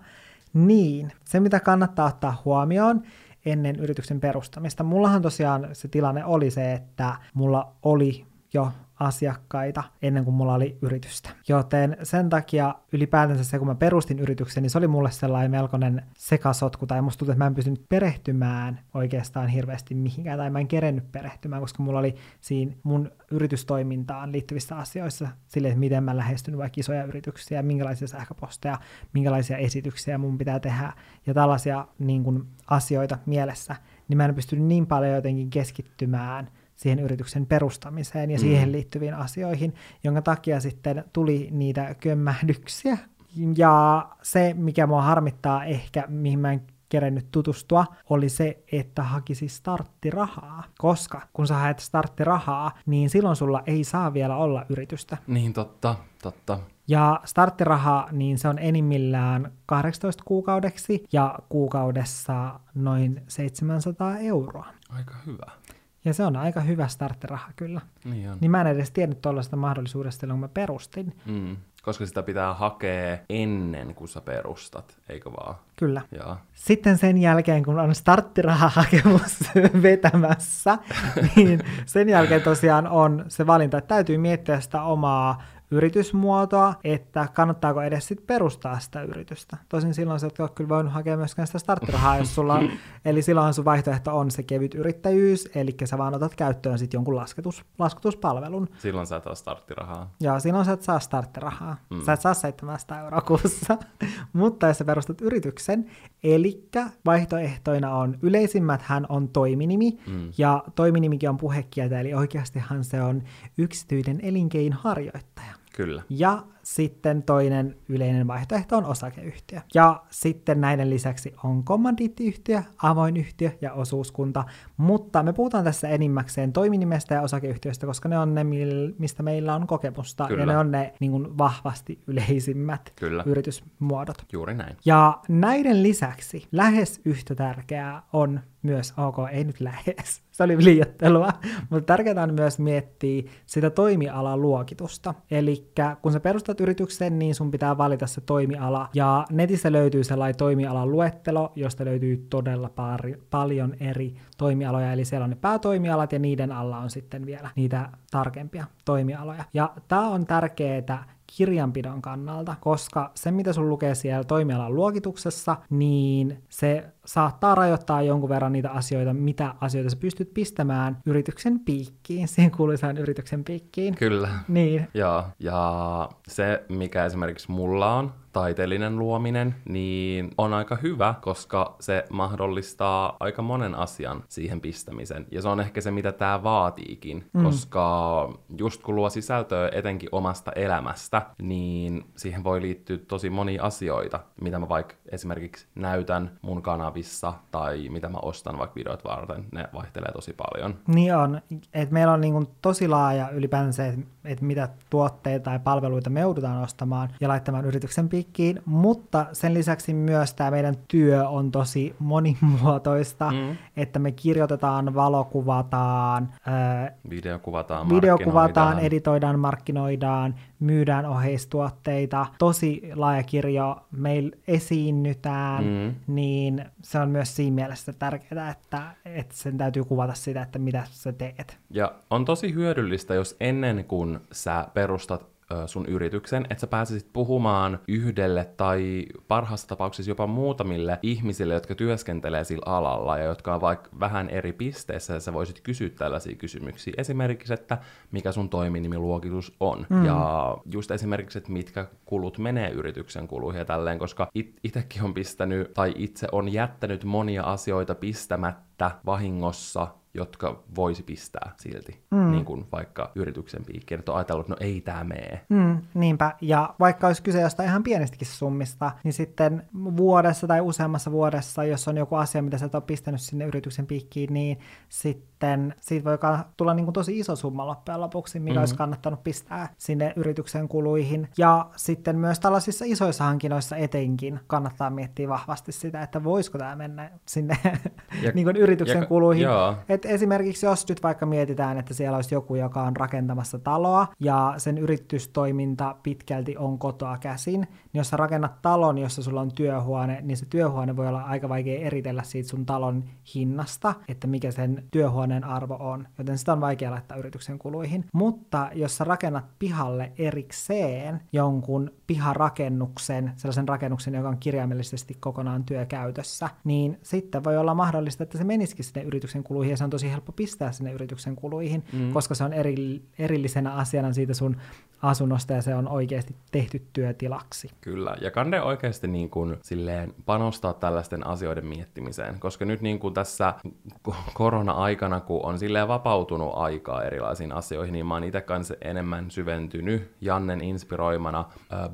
niin se mitä kannattaa ottaa huomioon ennen yrityksen perustamista. Mullahan tosiaan se tilanne oli se, että mulla oli jo asiakkaita ennen kuin mulla oli yritystä. Joten sen takia ylipäätänsä se, kun mä perustin yrityksen, niin se oli mulle sellainen melkoinen sekasotku, tai musta tuntuu, että mä en pystynyt perehtymään oikeastaan hirveästi mihinkään, tai mä en kerennyt perehtymään, koska mulla oli siinä mun yritystoimintaan liittyvissä asioissa sille, että miten mä lähestyn vaikka isoja yrityksiä, minkälaisia sähköposteja, minkälaisia esityksiä mun pitää tehdä, ja tällaisia niin kuin, asioita mielessä, niin mä en pystynyt niin paljon jotenkin keskittymään siihen yrityksen perustamiseen ja siihen liittyviin asioihin, jonka takia sitten tuli niitä kömmähdyksiä. Ja se, mikä mua harmittaa ehkä, mihin mä en kerennyt tutustua, oli se, että hakisi starttirahaa. Koska kun sä haet starttirahaa, niin silloin sulla ei saa vielä olla yritystä. Niin, totta, totta. Ja starttiraha, niin se on enimmillään 18 kuukaudeksi ja kuukaudessa noin 700 euroa. Aika hyvä. Ja se on aika hyvä starttiraha kyllä. Niin on. Niin mä en edes tiennyt tuollaista mahdollisuudesta kun mä perustin. Mm. Koska sitä pitää hakea ennen kuin sä perustat, eikö vaan? Kyllä. Joo. Sitten sen jälkeen, kun on starttirahahakemus vetämässä, niin sen jälkeen tosiaan on se valinta, että täytyy miettiä sitä omaa yritysmuotoa, että kannattaako edes sit perustaa sitä yritystä. Tosin silloin sä et ole kyllä voinut hakea myöskään sitä starttirahaa, jos sulla on, eli silloin sun vaihtoehto on se kevyt yrittäjyys, eli sä vaan otat käyttöön sit jonkun lasketus, laskutuspalvelun. Silloin sä et ole starttirahaa. Ja silloin sä et saa starttirahaa. Mm. Sä et saa 700 euroa kuussa. Mutta jos sä perustat yrityksen, eli vaihtoehtoina on, yleisimmät hän on toiminimi, mm. ja toiminimikin on puhekieltä, eli oikeastihan se on yksityinen elinkeinharjoittaja. Kyllä. Ja sitten toinen yleinen vaihtoehto on osakeyhtiö. Ja sitten näiden lisäksi on kommandiittiyhtiö, avoin yhtiö ja osuuskunta. Mutta me puhutaan tässä enimmäkseen toiminimestä ja osakeyhtiöistä, koska ne on ne, mistä meillä on kokemusta. Kyllä. Ja ne on ne niin kuin, vahvasti yleisimmät Kyllä. yritysmuodot. Juuri näin. Ja näiden lisäksi lähes yhtä tärkeää on myös, ok, ei nyt lähes, se oli liiottelua, mutta tärkeää on myös miettiä sitä toimialan luokitusta. Eli kun sä perustat yrityksen, niin sun pitää valita se toimiala, ja netissä löytyy sellainen toimialan luettelo, josta löytyy todella pari, paljon eri toimialoja, eli siellä on ne päätoimialat, ja niiden alla on sitten vielä niitä tarkempia toimialoja. Ja tämä on tärkeää kirjanpidon kannalta, koska se, mitä sun lukee siellä toimialan luokituksessa, niin se saattaa rajoittaa jonkun verran niitä asioita, mitä asioita sä pystyt pistämään yrityksen piikkiin, siihen kuuluisaan yrityksen piikkiin. Kyllä. Niin. Joo, ja se, mikä esimerkiksi mulla on, taiteellinen luominen, niin on aika hyvä, koska se mahdollistaa aika monen asian siihen pistämisen. Ja se on ehkä se, mitä tämä vaatiikin, mm. koska just kun luo sisältöä etenkin omasta elämästä, niin siihen voi liittyä tosi monia asioita, mitä mä vaikka esimerkiksi näytän mun kanavissa tai mitä mä ostan vaikka videot varten. Ne vaihtelee tosi paljon. Niin on. Et meillä on niin tosi laaja ylipäänsä se, että et mitä tuotteita tai palveluita me joudutaan ostamaan ja laittamaan yrityksen piikkiin, mutta sen lisäksi myös tämä meidän työ on tosi monimuotoista, mm. että me kirjoitetaan, valokuvataan, ää, videokuvataan, videokuvataan editoidaan, markkinoidaan, myydään oheistuotteita, tosi laaja kirjo, meillä esiinnytään, mm. niin se on myös siinä mielessä tärkeää, että, että sen täytyy kuvata sitä, että mitä sä teet. Ja on tosi hyödyllistä, jos ennen kuin sä perustat sun yrityksen, että sä pääsisit puhumaan yhdelle tai parhaassa tapauksessa jopa muutamille ihmisille, jotka työskentelee sillä alalla ja jotka on vaikka vähän eri pisteessä, ja sä voisit kysyä tällaisia kysymyksiä. Esimerkiksi, että mikä sun toiminimiluokitus on. Mm. Ja just esimerkiksi, että mitkä kulut menee yrityksen kuluihin ja tälleen, koska it- itsekin on pistänyt tai itse on jättänyt monia asioita pistämättä vahingossa jotka voisi pistää silti, mm. niin kuin vaikka yrityksen piikkiin, että on ajatellut, että no ei tämä mene. Mm, niinpä, ja vaikka olisi kyse jostain ihan pienistäkin summista, niin sitten vuodessa tai useammassa vuodessa, jos on joku asia, mitä sä et ole pistänyt sinne yrityksen piikkiin, niin sitten siitä voi tulla niin kuin tosi iso summa loppujen lopuksi, mikä mm-hmm. olisi kannattanut pistää sinne yrityksen kuluihin. Ja sitten myös tällaisissa isoissa hankinnoissa etenkin kannattaa miettiä vahvasti sitä, että voisiko tämä mennä sinne ja, niin kuin yrityksen ja, kuluihin. Joo. Et esimerkiksi jos nyt vaikka mietitään, että siellä olisi joku, joka on rakentamassa taloa ja sen yritystoiminta pitkälti on kotoa käsin, niin jos sä rakennat talon, jossa sulla on työhuone, niin se työhuone voi olla aika vaikea eritellä siitä sun talon hinnasta, että mikä sen työhuoneen arvo on, joten sitä on vaikea laittaa yrityksen kuluihin. Mutta jos sä rakennat pihalle erikseen jonkun piharakennuksen, sellaisen rakennuksen, joka on kirjaimellisesti kokonaan työkäytössä, niin sitten voi olla mahdollista, että se menisikin sinne yrityksen kuluihin ja se on tosi helppo pistää sinne yrityksen kuluihin, mm. koska se on eri, erillisenä asiana siitä sun asunnosta ja se on oikeasti tehty työtilaksi. Kyllä, ja kande oikeasti niin kuin, silleen panostaa tällaisten asioiden miettimiseen, koska nyt niin kuin tässä korona-aikana, kun on silleen vapautunut aikaa erilaisiin asioihin, niin mä oon itse kanssa enemmän syventynyt Jannen inspiroimana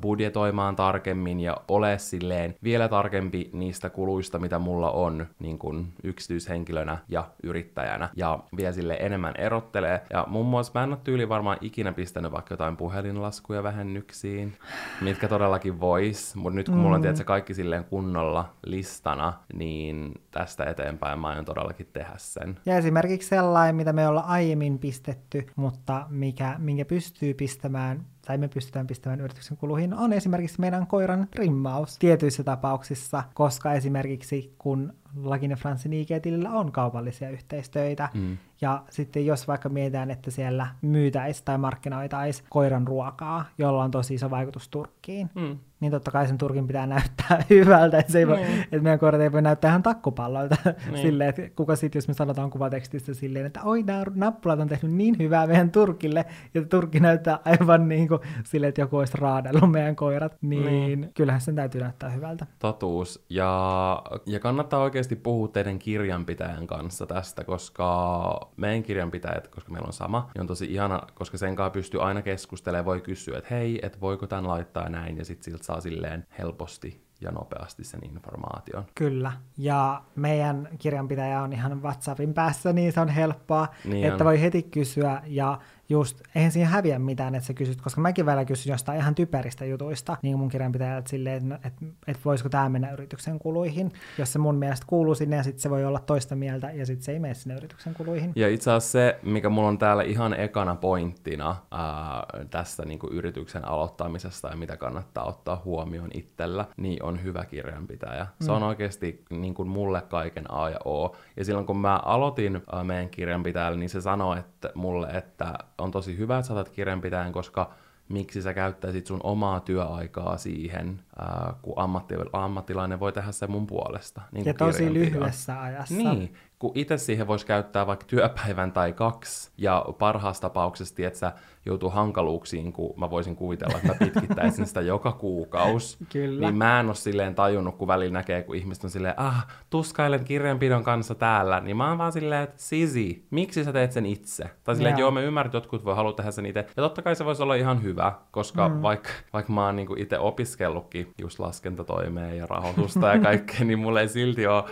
budjetoimaan tarkemmin ja ole silleen vielä tarkempi niistä kuluista, mitä mulla on niin kuin yksityishenkilönä ja yrittäjänä, ja vielä sille enemmän erottelee. Ja muun muassa mä en ole tyyli varmaan ikinä pistänyt vaikka jotain puhelinlaskuja vähennyksiin, mitkä todellakin vois, mutta nyt kun mm. mulla on mm. tietysti kaikki silleen kunnolla listana, niin tästä eteenpäin mä aion todellakin tehdä sen. Ja esimerkiksi Esimerkiksi sellainen, mitä me ollaan aiemmin pistetty, mutta mikä, minkä pystyy pistämään tai me pystytään pistämään yrityksen kuluihin, on esimerkiksi meidän koiran trimmaus tietyissä tapauksissa, koska esimerkiksi kun Lagine Fransin IG-tilillä on kaupallisia yhteistöitä, mm. ja sitten jos vaikka mietitään, että siellä myytäisi tai markkinoitaisi koiran ruokaa, jolla on tosi iso vaikutus Turkkiin, mm niin totta kai sen turkin pitää näyttää hyvältä, että, se ei voi, niin. että meidän koirat ei voi näyttää ihan takkupalloilta niin. silleen, että kuka sitten, jos me sanotaan kuvatekstissä silleen, että oi, nämä nappulat on tehnyt niin hyvää meidän turkille, ja turkki näyttää aivan niin kuin silleen, että joku olisi raadellut meidän koirat, niin, niin. kyllähän sen täytyy näyttää hyvältä. Totuus, ja, ja kannattaa oikeasti puhua teidän kirjanpitäjän kanssa tästä, koska meidän kirjanpitäjät, koska meillä on sama, niin on tosi ihana, koska sen kanssa pystyy aina keskustelemaan, voi kysyä, että hei, että voiko tämän laittaa näin, ja sitten siltä saa silleen helposti ja nopeasti sen informaation. Kyllä, ja meidän kirjanpitäjä on ihan WhatsAppin päässä, niin se on helppoa, niin että on. voi heti kysyä, ja just, eihän siinä häviä mitään, että sä kysyt, koska mäkin välillä kysyn jostain ihan typeristä jutuista, niin mun kirjanpitäjät silleen, että, että, että voisiko tämä mennä yrityksen kuluihin, jos se mun mielestä kuuluu sinne, ja sitten se voi olla toista mieltä, ja sitten se ei mene sinne yrityksen kuluihin. Ja itse asiassa se, mikä mulla on täällä ihan ekana pointtina ää, tästä niin kuin yrityksen aloittamisesta, ja mitä kannattaa ottaa huomioon itsellä, niin on hyvä kirjanpitäjä. Se mm. on oikeasti niin kuin mulle kaiken A ja O. Ja silloin kun mä aloitin ää, meidän kirjanpitäjällä, niin se sanoi että mulle, että on tosi hyvä, että saatat kirjanpitäjän, koska miksi sä käyttäisit sun omaa työaikaa siihen, ää, kun ammatti, ammattilainen voi tehdä se mun puolesta. Niin ja tosi lyhyessä ajassa. Niin, kun itse siihen voisi käyttää vaikka työpäivän tai kaksi, ja parhaassa tapauksessa, että sä joutuu hankaluuksiin, kun mä voisin kuvitella, että mä pitkittäisin sitä joka kuukaus. Kyllä. Niin mä en ole silleen tajunnut, kun välillä näkee, kun ihmiset on silleen, ah, tuskailen kirjanpidon kanssa täällä, niin mä oon vaan silleen, että Sisi, miksi sä teet sen itse? Tai silleen, että joo, mä ymmärrän, että jotkut voi haluta tehdä sen itse. Ja totta kai se voisi olla ihan hyvä, koska mm. vaikka, vaikka mä oon niinku itse opiskellutkin just laskentatoimeen ja rahoitusta ja kaikkea, niin mulle ei silti ole,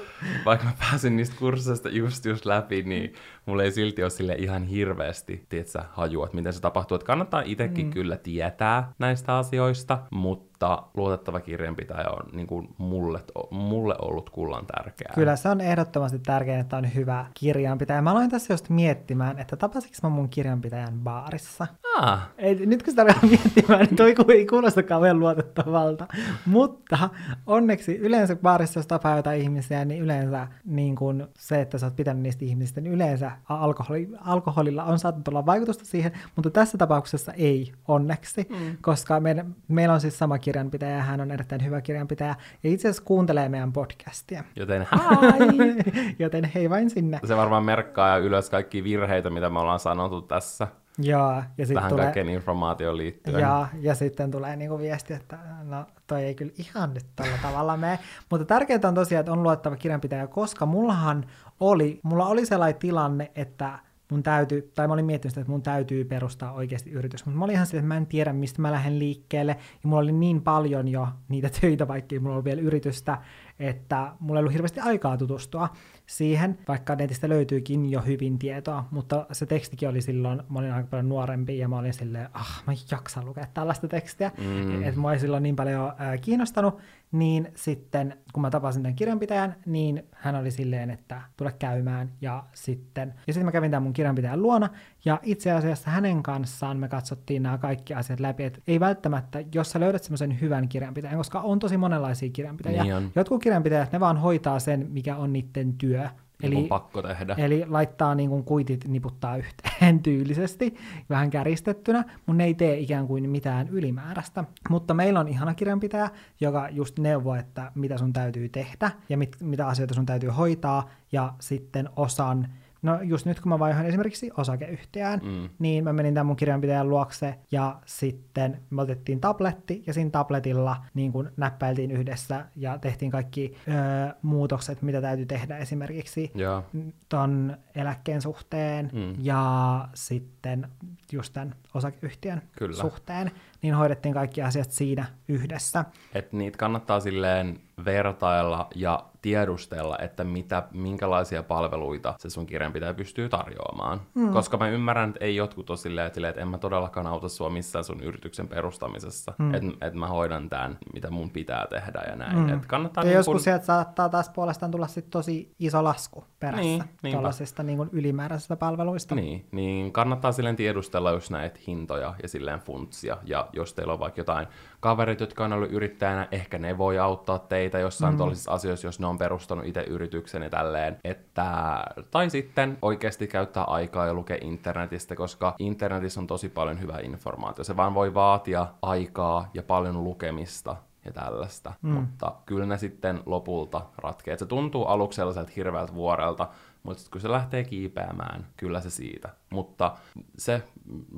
vaikka mä pääsin niistä kursseista just just läpi, niin mulla ei silti ole sille ihan hirveästi, tietsä, hajua, että miten se tapahtuu. Että kannattaa itsekin mm. kyllä tietää näistä asioista, mutta luotettava kirjanpitäjä on niin kuin mulle, mulle ollut kullan tärkeää. Kyllä se on ehdottomasti tärkeää, että on hyvä kirjanpitäjä. Mä aloin tässä just miettimään, että tapasinko mä mun kirjanpitäjän baarissa. Ah. Ei, nyt kun sitä aloin miettimään, niin toi ei kuulosta kauhean luotettavalta. Mutta onneksi yleensä baarissa, jos tapaa jotain ihmisiä, niin yleensä niin kuin se, että sä oot pitänyt niistä ihmisistä, niin yleensä alkoholi, alkoholilla on saattanut olla vaikutusta siihen, mutta tässä tapauksessa ei onneksi, mm. koska meidän, meillä on siis sama kirjanpitäjä hän on erittäin hyvä kirjanpitäjä, ja itse asiassa kuuntelee meidän podcastia. Joten! Joten hei vain sinne. Se varmaan merkkaa ylös kaikki virheitä, mitä me ollaan sanottu tässä. Joo, ja sitten Tähän tulee, kaikkeen informaatioon liittyen. Joo, ja sitten tulee niinku viesti, että no toi ei kyllä ihan nyt tällä tavalla mene. Mutta tärkeintä on tosiaan, että on luottava kirjanpitäjä, koska mullahan oli, mulla oli sellainen tilanne, että mun täytyy, tai mä olin miettinyt sitä, että mun täytyy perustaa oikeasti yritys, mutta mä olin ihan sille, että mä en tiedä, mistä mä lähden liikkeelle, ja mulla oli niin paljon jo niitä töitä, vaikka mulla oli vielä yritystä, että mulla ei ollut hirveästi aikaa tutustua siihen, vaikka netistä löytyykin jo hyvin tietoa, mutta se tekstikin oli silloin, mä olin aika paljon nuorempi ja mä olin silleen, ah, mä en jaksa lukea tällaista tekstiä, mm. että mua ei silloin niin paljon äh, kiinnostanut, niin sitten kun mä tapasin tämän kirjanpitäjän, niin hän oli silleen, että tule käymään ja sitten, ja sitten mä kävin tämän mun kirjanpitäjän luona, ja itse asiassa hänen kanssaan me katsottiin nämä kaikki asiat läpi, että ei välttämättä, jos sä löydät semmoisen hyvän kirjanpitäjän, koska on tosi monenlaisia kirjanpitäjiä. Niin Jotkut kirjanpitäjät, ne vaan hoitaa sen, mikä on niiden työ. Eli, on pakko tehdä. Eli laittaa niin kuin kuitit niputtaa yhteen tyylisesti, vähän käristettynä, mutta ne ei tee ikään kuin mitään ylimääräistä. Mutta meillä on ihana kirjanpitäjä, joka just neuvoo, että mitä sun täytyy tehdä ja mit, mitä asioita sun täytyy hoitaa, ja sitten osan No just nyt kun mä vaihoin esimerkiksi osakeyhtiään, mm. niin mä menin tämän mun kirjanpitäjän luokse ja sitten me otettiin tabletti ja siinä tabletilla niin kun näppäiltiin yhdessä ja tehtiin kaikki ö, muutokset, mitä täytyy tehdä esimerkiksi yeah. ton eläkkeen suhteen mm. ja sitten just tämän osakeyhtiön Kyllä. suhteen, niin hoidettiin kaikki asiat siinä yhdessä. Et niitä kannattaa silleen vertailla ja tiedustella, että mitä, minkälaisia palveluita se sun kirjanpitäjä pystyy tarjoamaan. Mm. Koska mä ymmärrän, että ei jotkut ole silleen, että, että en mä todellakaan auta sua missään sun yrityksen perustamisessa. Mm. Että et mä hoidan tämän, mitä mun pitää tehdä ja näin. Mm. Et kannattaa ja niin joskus kun... sieltä saattaa taas puolestaan tulla sit tosi iso lasku perässä Niin, niin, tuollaisista niin ylimääräisistä palveluista. Niin, niin kannattaa silleen tiedustella just näitä hintoja ja silleen funtsia. Ja jos teillä on vaikka jotain kaverit, jotka on ollut yrittäjänä, ehkä ne voi auttaa teitä jossain mm. tuollaisissa asioissa, jos ne on perustanut itse yrityksen ja tälleen. Että, tai sitten oikeasti käyttää aikaa ja lukea internetistä, koska internetissä on tosi paljon hyvää informaatiota. Se vaan voi vaatia aikaa ja paljon lukemista ja tällaista, mm. mutta kyllä ne sitten lopulta ratkee. Et se tuntuu aluksi sellaiselta hirveältä vuorelta, mutta sit kun se lähtee kiipeämään, kyllä se siitä. Mutta se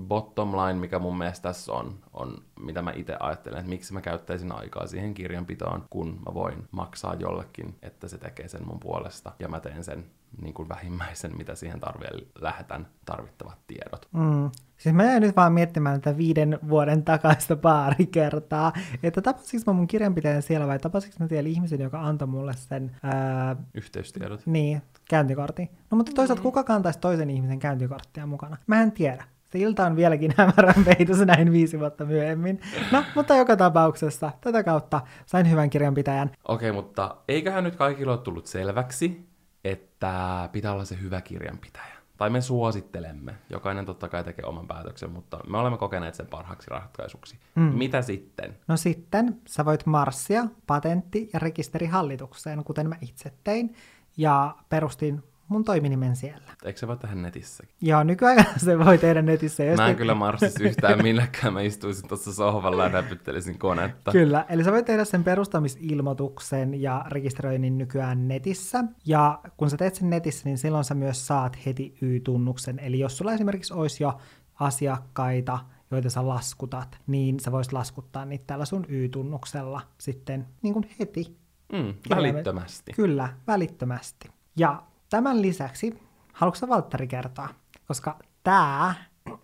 bottom line, mikä mun mielestä tässä on, on mitä mä itse ajattelen, että miksi mä käyttäisin aikaa siihen kirjanpitoon, kun mä voin maksaa jollekin, että se tekee sen mun puolesta, ja mä teen sen niin kuin vähimmäisen, mitä siihen tarvii, lähetän tarvittavat tiedot. Mm. Siis mä jäin nyt vaan miettimään tätä viiden vuoden takaista pari kertaa, että tapasinko mä mun kirjanpitäjän siellä vai tapasinko mä siellä ihmisen, joka antoi mulle sen ää, Yhteystiedot. niin, käyntikortin. No mutta toisaalta kuka kantaisi toisen ihmisen käyntikorttia mukana? Mä en tiedä. Se ilta on vieläkin hämärän peitossa näin viisi vuotta myöhemmin. No, mutta joka tapauksessa tätä kautta sain hyvän kirjanpitäjän. Okei, mutta eiköhän nyt kaikille ole tullut selväksi, että pitää olla se hyvä kirjanpitäjä. Tai me suosittelemme. Jokainen totta kai tekee oman päätöksen, mutta me olemme kokeneet sen parhaaksi ratkaisuksi. Mm. Mitä sitten? No sitten sä voit marssia patentti- ja rekisterihallitukseen, kuten mä itse tein, ja perustin mun toiminimen siellä. Eikö se voi tehdä netissäkin? Joo, nykyään se voi tehdä netissä. Jos Mä en te- kyllä marssis yhtään minnekään. Mä istuisin tuossa sohvalla ja näpyttelisin konetta. Kyllä, eli sä voit tehdä sen perustamisilmoituksen ja rekisteröinnin nykyään netissä. Ja kun sä teet sen netissä, niin silloin sä myös saat heti Y-tunnuksen. Eli jos sulla esimerkiksi olisi jo asiakkaita, joita sä laskutat, niin sä voisit laskuttaa niitä tällä sun Y-tunnuksella sitten niin kuin heti. Mm, välittömästi. Kyllä, välittömästi. Ja tämän lisäksi, haluatko Valtteri kertoa? Koska tää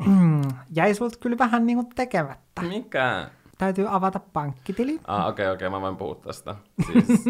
jäi sulta kyllä vähän niin kuin tekemättä. Mikä? Täytyy avata pankkitili. Ah, okei, okay, okei, okay, mä voin puhua tästä. Siis,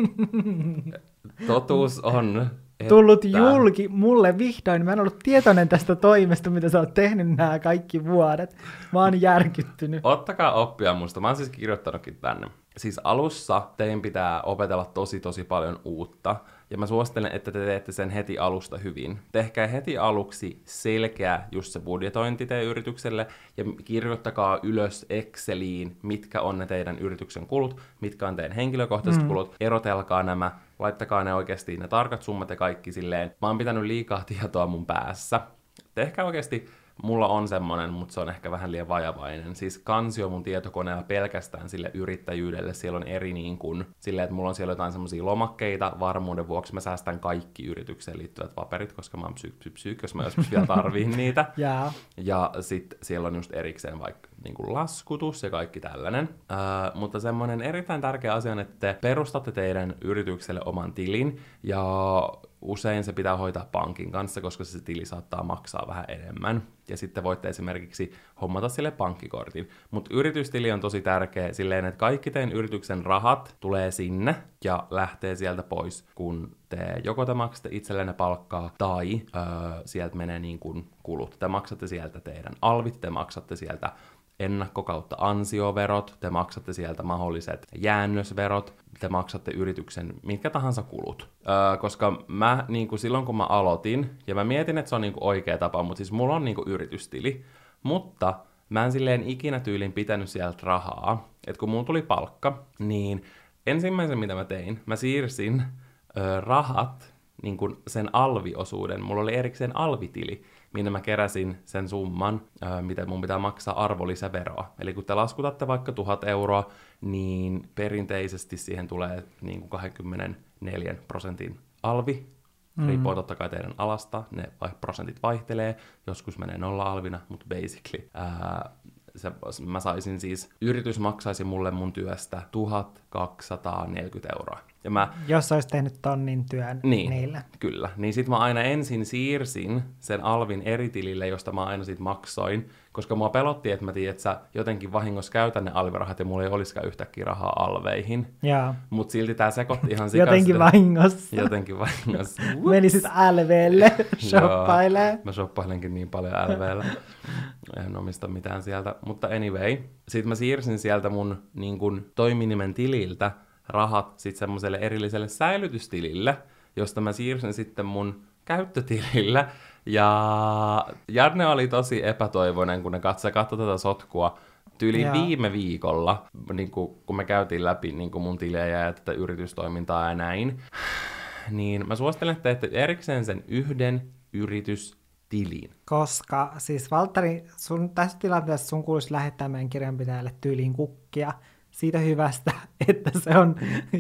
totuus on, että... tullut julki mulle vihdoin. Mä en ollut tietoinen tästä toimesta, mitä sä oot tehnyt nämä kaikki vuodet. Mä oon järkyttynyt. Ottakaa oppia musta. Mä oon siis kirjoittanutkin tänne. Siis alussa teidän pitää opetella tosi tosi paljon uutta. Ja mä suosittelen, että te teette sen heti alusta hyvin. Tehkää heti aluksi selkeä just se budjetointi teidän yritykselle ja kirjoittakaa ylös Exceliin, mitkä on ne teidän yrityksen kulut, mitkä on teidän henkilökohtaiset mm. kulut, erotelkaa nämä, laittakaa ne oikeasti ne tarkat summat ja kaikki silleen. Mä oon pitänyt liikaa tietoa mun päässä. Tehkää oikeasti mulla on semmonen, mutta se on ehkä vähän liian vajavainen. Siis kansio mun tietokoneella pelkästään sille yrittäjyydelle. Siellä on eri niin kuin, silleen, että mulla on siellä jotain semmoisia lomakkeita. Varmuuden vuoksi mä säästän kaikki yritykseen liittyvät paperit, koska mä oon psy, psy, psy, jos mä joskus vielä tarviin niitä. Jaa. Ja sitten siellä on just erikseen vaikka niin kuin laskutus ja kaikki tällainen. Öö, mutta semmoinen erittäin tärkeä asia on, että te perustatte teidän yritykselle oman tilin ja usein se pitää hoitaa pankin kanssa, koska se tili saattaa maksaa vähän enemmän. Ja sitten voitte esimerkiksi hommata sille pankkikortin. Mutta yritystili on tosi tärkeä silleen, että kaikki teidän yrityksen rahat tulee sinne ja lähtee sieltä pois, kun te joko te maksatte itsellenne palkkaa tai öö, sieltä menee niin kuin kulut. Te maksatte sieltä teidän alvit, te maksatte sieltä ennakko kautta ansioverot, te maksatte sieltä mahdolliset jäännösverot, te maksatte yrityksen mitkä tahansa kulut. Öö, koska mä niin kuin silloin kun mä aloitin, ja mä mietin, että se on niin kuin oikea tapa, mutta siis mulla on niin kuin yritystili, mutta mä en silleen ikinä tyylin pitänyt sieltä rahaa. Että kun mulla tuli palkka, niin ensimmäisen mitä mä tein, mä siirsin öö, rahat niin kuin sen alviosuuden. Mulla oli erikseen alvitili, minne mä keräsin sen summan, mitä mun pitää maksaa arvonlisäveroa. Eli kun te laskutatte vaikka 1000 euroa, niin perinteisesti siihen tulee niin kuin 24 prosentin alvi. Mm. Riippuu totta kai teidän alasta, ne prosentit vaihtelee, joskus menee nolla alvina, mutta basically ää, se, mä saisin siis, yritys maksaisi mulle mun työstä 1240 euroa. Ja mä, Jos olisi tehnyt tonnin työn Niin. niille. kyllä. Niin sit mä aina ensin siirsin sen alvin eri tilille, josta mä aina sit maksoin, koska mua pelotti, että mä tiedän, että sä jotenkin vahingossa käytän ne alvirahat ja mulla ei olisikaan yhtäkkiä rahaa alveihin. Joo. Mut silti tää sekoitti ihan sikasti. Jotenkin vahingossa. Jotenkin vahingossa. Menisit LVlle shoppailee. Mä shoppailenkin niin paljon LVllä. En omista mitään sieltä. Mutta anyway, sit mä siirsin sieltä mun niin kun, toiminimen tililtä rahat sitten semmoiselle erilliselle säilytystilille, josta mä siirsin sitten mun käyttötilille. Ja Jarne oli tosi epätoivoinen, kun ne katsoi katso tätä sotkua tyyli Joo. viime viikolla, niin kun, kun me käytiin läpi niin kun mun tilejä ja tätä yritystoimintaa ja näin. Niin mä suosittelen, että teette erikseen sen yhden yritystilin. Koska siis Valtteri, sun, tässä tilanteessa sun kuuluisi lähettää meidän kirjanpitäjälle tyyliin kukkia siitä hyvästä, että se on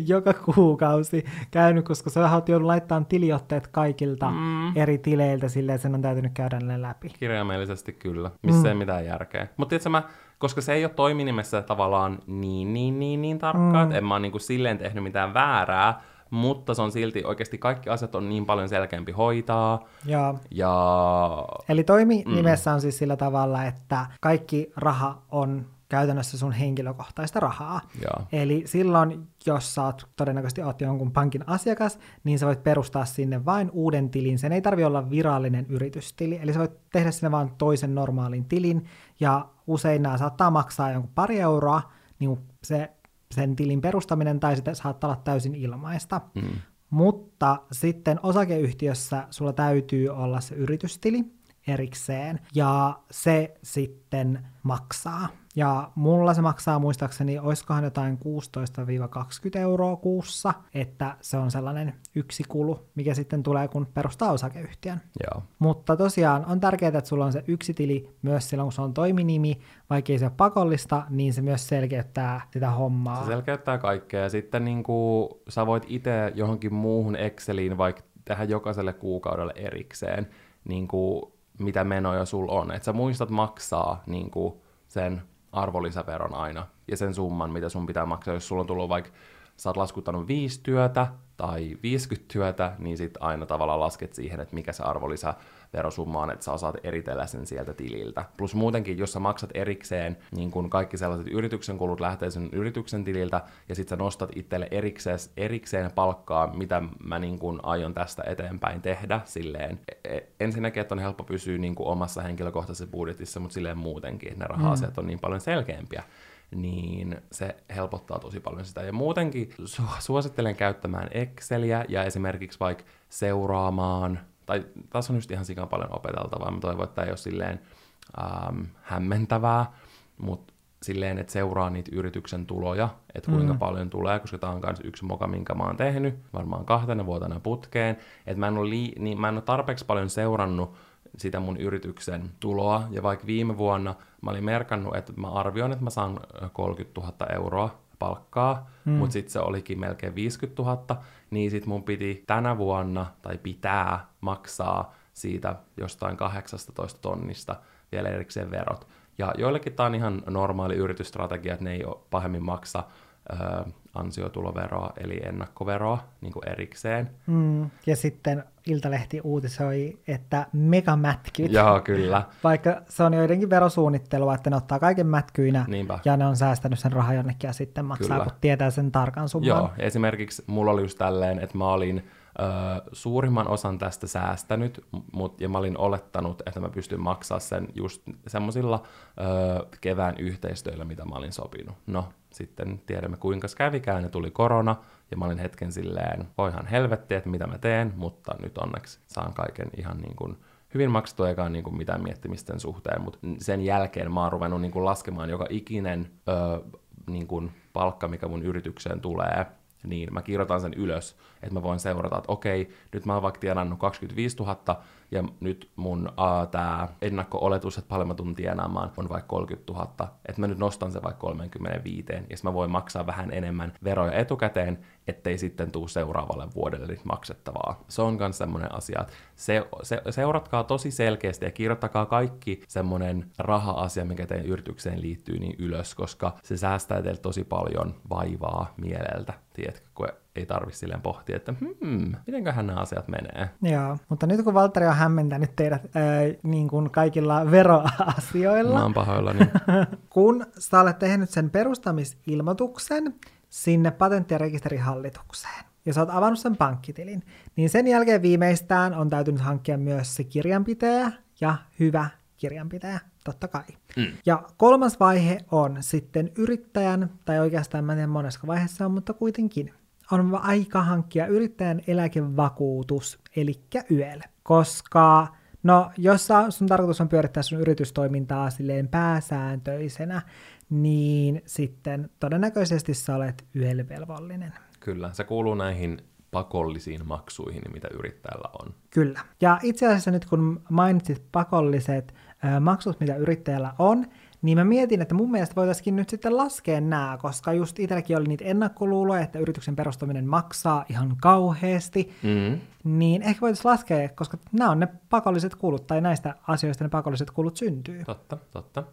joka kuukausi käynyt, koska sä oot joudut laittamaan tiliotteet kaikilta mm. eri tileiltä silleen, sen on täytynyt käydä ne läpi. Kirjaimellisesti kyllä, missä mm. ei mitään järkeä. Mutta tiedätkö, mä, koska se ei ole toiminimessä tavallaan niin, niin, niin, niin tarkkaa, mm. että en mä ole niinku silleen tehnyt mitään väärää, mutta se on silti oikeasti kaikki asiat on niin paljon selkeämpi hoitaa. Ja, Ja eli toimi mm. nimessä on siis sillä tavalla, että kaikki raha on käytännössä sun henkilökohtaista rahaa. Joo. Eli silloin, jos sä oot, todennäköisesti oot jonkun pankin asiakas, niin sä voit perustaa sinne vain uuden tilin. Sen ei tarvi olla virallinen yritystili, eli sä voit tehdä sinne vain toisen normaalin tilin, ja usein nämä saattaa maksaa jonkun pari euroa, niin se, sen tilin perustaminen, tai sitten saattaa olla täysin ilmaista. mm, Mutta sitten osakeyhtiössä sulla täytyy olla se yritystili erikseen, ja se sitten maksaa. Ja mulla se maksaa muistaakseni, oiskohan jotain 16-20 euroa kuussa, että se on sellainen yksi kulu, mikä sitten tulee, kun perustaa osakeyhtiön. joo. Mutta tosiaan on tärkeää, että sulla on se yksi tili myös silloin, kun se on toiminimi, vaikka ei se ole pakollista, niin se myös selkeyttää sitä hommaa. Se selkeyttää kaikkea. Ja sitten niin kuin, sä voit itse johonkin muuhun Exceliin vaikka tehdä jokaiselle kuukaudelle erikseen, niin kuin, mitä menoja sul on. Että sä muistat maksaa niin kuin, sen arvonlisäveron aina ja sen summan, mitä sun pitää maksaa. Jos sulla on tullut vaikka, sä oot laskuttanut viisi työtä tai 50 työtä, niin sit aina tavallaan lasket siihen, että mikä se arvonlisäverosumma on, että sä osaat eritellä sen sieltä tililtä. Plus muutenkin, jos sä maksat erikseen, niin kun kaikki sellaiset yrityksen kulut lähtee sen yrityksen tililtä, ja sit sä nostat itselle erikseen, erikseen palkkaa, mitä mä niin kun aion tästä eteenpäin tehdä silleen. E- Ensinnäkin, että on helppo pysyä niin kuin omassa henkilökohtaisessa budjetissa, mutta silleen muutenkin, että ne raha-asiat on niin paljon selkeämpiä niin se helpottaa tosi paljon sitä. Ja muutenkin su- suosittelen käyttämään Exceliä ja esimerkiksi vaikka seuraamaan, tai tässä on just ihan sikan paljon opeteltavaa, mä toivon, että tämä ei ole silleen ähm, hämmentävää, mutta silleen, että seuraa niitä yrityksen tuloja, että kuinka mm. paljon tulee, koska tämä on myös yksi moka, minkä mä oon tehnyt, varmaan kahtena vuotena putkeen, että mä en ole, lii- niin, mä en ole tarpeeksi paljon seurannut sitä mun yrityksen tuloa, ja vaikka viime vuonna mä olin merkannut, että mä arvioin, että mä saan ö, 30 000 euroa palkkaa, mm. mutta sitten se olikin melkein 50 000, niin sitten mun piti tänä vuonna, tai pitää maksaa siitä jostain 18 tonnista vielä erikseen verot. Ja joillekin tämä on ihan normaali yritysstrategia, että ne ei ole pahemmin maksa ö, ansiotuloveroa, eli ennakkoveroa niin kuin erikseen. Mm, ja sitten Iltalehti uutisoi, että megamätkyt, Joo, kyllä. vaikka se on joidenkin verosuunnittelua, että ne ottaa kaiken mätkyinä Niinpä. ja ne on säästänyt sen rahan jonnekin ja sitten maksaa, Kyllä. kun tietää sen tarkan summan. Joo, esimerkiksi mulla oli just tälleen, että mä olin suurimman osan tästä säästänyt, mut, ja mä olin olettanut, että mä pystyn maksaa sen just semmoisilla kevään yhteistyöllä, mitä mä olin sopinut. No, sitten tiedämme kuinka kävikään, ja tuli korona, ja mä olin hetken silleen, voihan helvetti, että mitä mä teen, mutta nyt onneksi saan kaiken ihan niin kuin hyvin maksettu eikä niin kuin mitään miettimisten suhteen, mutta sen jälkeen mä oon ruvennut niin kuin laskemaan joka ikinen ö, niin kuin palkka, mikä mun yritykseen tulee, niin mä kirjoitan sen ylös, että mä voin seurata, että okei, nyt mä oon vaikka tienannut 25 000, ja nyt mun uh, tää ennakko-oletus, että paljon mä tuun tienaamaan, on vaikka 30 000, että mä nyt nostan sen vaikka 35, ja mä voin maksaa vähän enemmän veroja etukäteen, ettei sitten tuu seuraavalle vuodelle nyt maksettavaa. Se on myös semmoinen asia, että se, se, seuratkaa tosi selkeästi ja kirjoittakaa kaikki semmoinen raha-asia, mikä teidän yritykseen liittyy, niin ylös, koska se säästää teiltä tosi paljon vaivaa mieleltä, tiedätkö, kun ei tarvitse silleen pohtia, että hmm, mitenköhän nämä asiat menee. Joo, mutta nyt kun Valtteri on hämmentänyt teidät ää, niin kuin kaikilla veroasioilla, Mä oon pahoillani. kun sä olet tehnyt sen perustamisilmoituksen sinne patentti- ja rekisterihallitukseen, ja sä oot avannut sen pankkitilin, niin sen jälkeen viimeistään on täytynyt hankkia myös se kirjanpitäjä ja hyvä kirjanpitäjä, totta kai. Mm. Ja kolmas vaihe on sitten yrittäjän, tai oikeastaan mä en tiedä monessa vaiheessa on, mutta kuitenkin, on aika hankkia yrittäjän eläkevakuutus, eli YEL. Koska, no, jos sun tarkoitus on pyörittää sun yritystoimintaa silleen pääsääntöisenä, niin sitten todennäköisesti sä olet YEL-velvollinen. Kyllä, se kuuluu näihin pakollisiin maksuihin, mitä yrittäjällä on. Kyllä. Ja itse asiassa nyt kun mainitsit pakolliset maksut, mitä yrittäjällä on, niin mä mietin, että mun mielestä voitaisiin nyt sitten laskea nämä, koska just itselläkin oli niitä ennakkoluuloja, että yrityksen perustaminen maksaa ihan kauheasti, Mm. niin ehkä voitaisiin laskea, koska nämä on ne pakolliset kulut, tai näistä asioista ne pakolliset kulut syntyy. Totta, totta.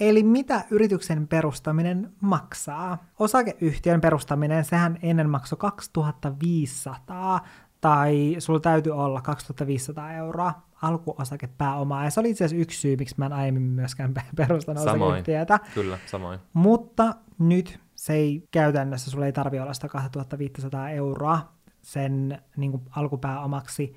Eli mitä yrityksen perustaminen maksaa? Osakeyhtiön perustaminen, sehän ennen maksoi 2500 tai sulla täytyy olla 2500 euroa alkuosakepääomaa. Ja se oli itse asiassa yksi syy, miksi mä en aiemmin myöskään perustanut Samoin. osakeyhtiötä. Kyllä, samoin. Mutta nyt se ei käytännössä, sulla ei tarvi olla sitä 2500 euroa sen niin kuin alkupääomaksi,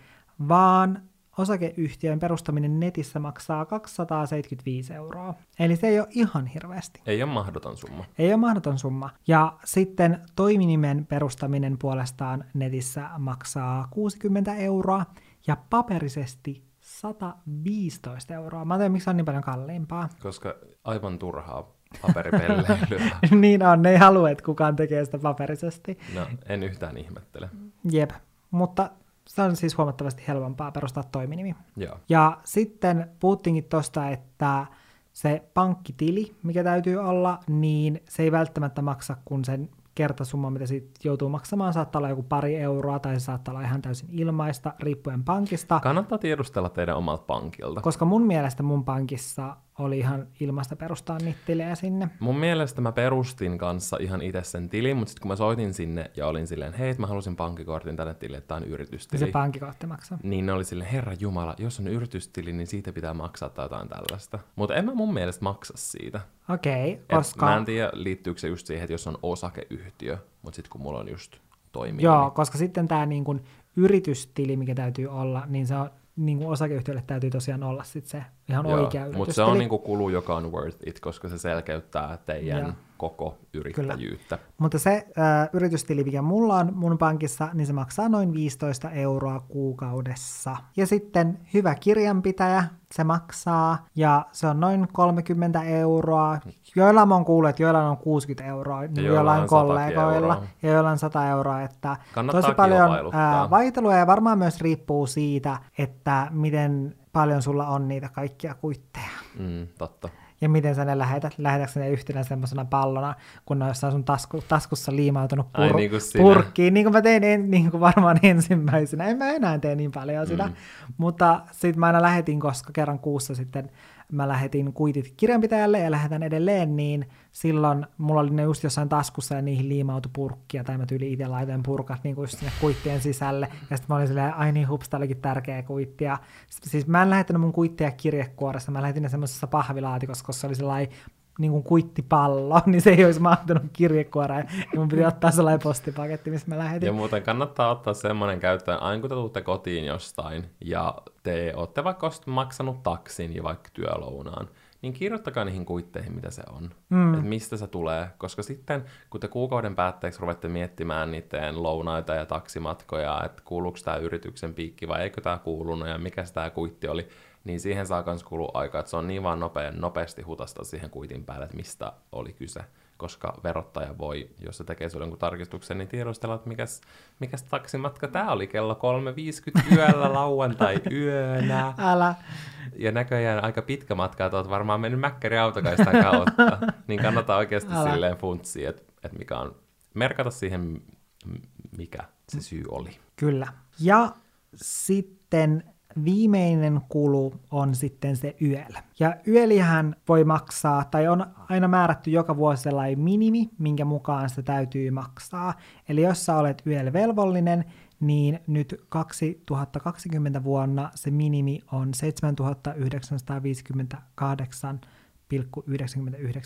vaan osakeyhtiön perustaminen netissä maksaa 275 euroa. Eli se ei ole ihan hirveästi. Ei ole mahdoton summa. Ei ole mahdoton summa. Ja sitten toiminimen perustaminen puolestaan netissä maksaa 60 euroa ja paperisesti 115 euroa. Mä en tiedä, miksi se on niin paljon kalliimpaa. Koska aivan turhaa paperipelleilyä. niin on, ne ei halua, että kukaan tekee sitä paperisesti. No, en yhtään ihmettele. Jep, mutta se on siis huomattavasti helpompaa perustaa toiminimi. Joo. Ja sitten puhuttiinkin tuosta, että se pankkitili, mikä täytyy olla, niin se ei välttämättä maksa kuin sen kertasumma, mitä siitä joutuu maksamaan. Saattaa olla joku pari euroa tai se saattaa olla ihan täysin ilmaista, riippuen pankista. Kannattaa tiedustella teidän omalta pankilta. Koska mun mielestä mun pankissa oli ihan ilmaista perustaa niitä tilejä sinne. Mun mielestä mä perustin kanssa ihan itse sen tilin, mutta sitten kun mä soitin sinne ja olin silleen, hei, mä halusin pankkikortin tänne tilille, että tää on yritystili. se pankkikortti maksaa. Niin ne oli silleen, herra jumala, jos on yritystili, niin siitä pitää maksaa tai jotain tällaista. Mutta en mä mun mielestä maksa siitä. Okei, Et koska... Mä en tiedä, liittyykö se just siihen, että jos on osakeyhtiö, mutta sitten kun mulla on just toimii. Joo, koska sitten tämä niin kuin yritystili, mikä täytyy olla, niin se on niin kuin osakeyhtiölle täytyy tosiaan olla sit se ihan oikea yritystili. Mutta se on niinku kulu, joka on worth it, koska se selkeyttää teidän Joo. koko yrittäjyyttä. Mutta se äh, yritystili, mikä mulla on mun pankissa, niin se maksaa noin 15 euroa kuukaudessa. Ja sitten hyvä kirjanpitäjä, se maksaa, ja se on noin 30 euroa. Joilla mä oon kuullut, että joilla on 60 euroa, niin joillain joillain on 100 kollegoilla, euroa. ja joillain 100 euroa, että Kannattaa tosi paljon ää, vaihtelua, ja varmaan myös riippuu siitä, että miten paljon sulla on niitä kaikkia kuitteja. Mm, totta. Ja miten sä ne lähetät, lähetätkö ne yhtenä semmoisena pallona, kun ne on jossain sun tasku, taskussa liimautunut Ai pur- niin kuin sinä. purkkiin, niin kuin mä tein en, niin kuin varmaan ensimmäisenä. En mä enää tee niin paljon sitä, Mm. mutta sitten mä aina lähetin, koska kerran kuussa sitten mä lähetin kuitit kirjanpitäjälle ja lähetän edelleen, niin silloin mulla oli ne just jossain taskussa ja niihin liimautui purkkia, tai mä tyyli itse laitoin purkat niin kuin sinne kuittien sisälle, ja sitten mä olin silleen, ai niin hups, tää olikin tärkeä kuitti, ja siis mä en lähettänyt mun kuitteja kirjekuoressa, mä lähetin ne semmoisessa pahvilaatikossa, koska se oli sellainen niin kuin kuittipallo, niin se ei olisi mahtunut kirjekuoreen, ja mun piti ottaa sellainen postipaketti, missä mä lähetin. Ja muuten kannattaa ottaa semmoinen käyttöön, aina kun te tuutte kotiin jostain ja te olette vaikka maksanut taksin ja vaikka työlounaan, niin kirjoittakaa niihin kuitteihin, mitä se on. Mm. Että mistä se tulee. Koska sitten, kun te kuukauden päätteeksi ruvette miettimään niiden lounaita ja taksimatkoja, että kuuluuko tämä yrityksen piikki vai eikö tämä kuulunut ja mikä tämä kuitti oli, niin siihen saa myös kulua aikaa, että se on niin vaan nopea, nopeasti hutasta siihen kuitin päälle, että mistä oli kyse. Koska verottaja voi, jos se tekee sulle jonkun tarkistuksen, niin tiedostella, että mikäs, mikäs taksimatka tämä oli kello 3.50 yöllä lauantai-yönä. Älä. Ja näköjään aika pitkä matka, että oot varmaan mennyt mäkkäri autokaistan kautta. niin kannattaa oikeasti Älä. silleen funtsia, että, että mikä on, merkata siihen, mikä se syy oli. Kyllä. Ja sitten viimeinen kulu on sitten se YEL. Ja YELihän voi maksaa, tai on aina määrätty joka vuosi sellainen minimi, minkä mukaan sitä täytyy maksaa. Eli jos sä olet YEL-velvollinen, niin nyt 2020 vuonna se minimi on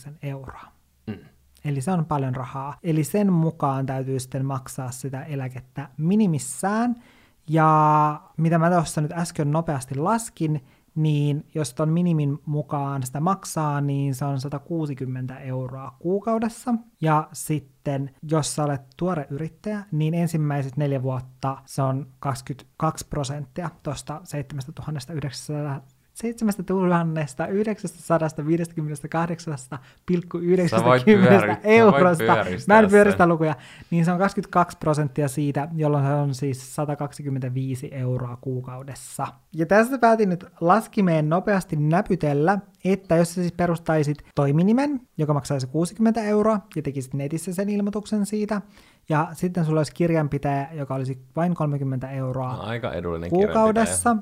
7958,99 euroa. Mm. Eli se on paljon rahaa. Eli sen mukaan täytyy sitten maksaa sitä eläkettä minimissään. Ja mitä mä tuossa nyt äsken nopeasti laskin, niin jos ton minimin mukaan sitä maksaa, niin se on 160 euroa kuukaudessa. Ja sitten, jos sä olet tuore yrittäjä, niin ensimmäiset neljä vuotta se on 22 prosenttia tuosta 7900 7958,90 eurosta. Mä en pyöristä lukuja. Niin se on 22 prosenttia siitä, jolloin se on siis 125 euroa kuukaudessa. Ja tästä päätin nyt laskimeen nopeasti näpytellä, että jos sä siis perustaisit toiminimen, joka maksaisi 60 euroa, ja tekisit netissä sen ilmoituksen siitä, ja sitten sulla olisi kirjanpitäjä, joka olisi vain 30 euroa no, aika edullinen kuukaudessa,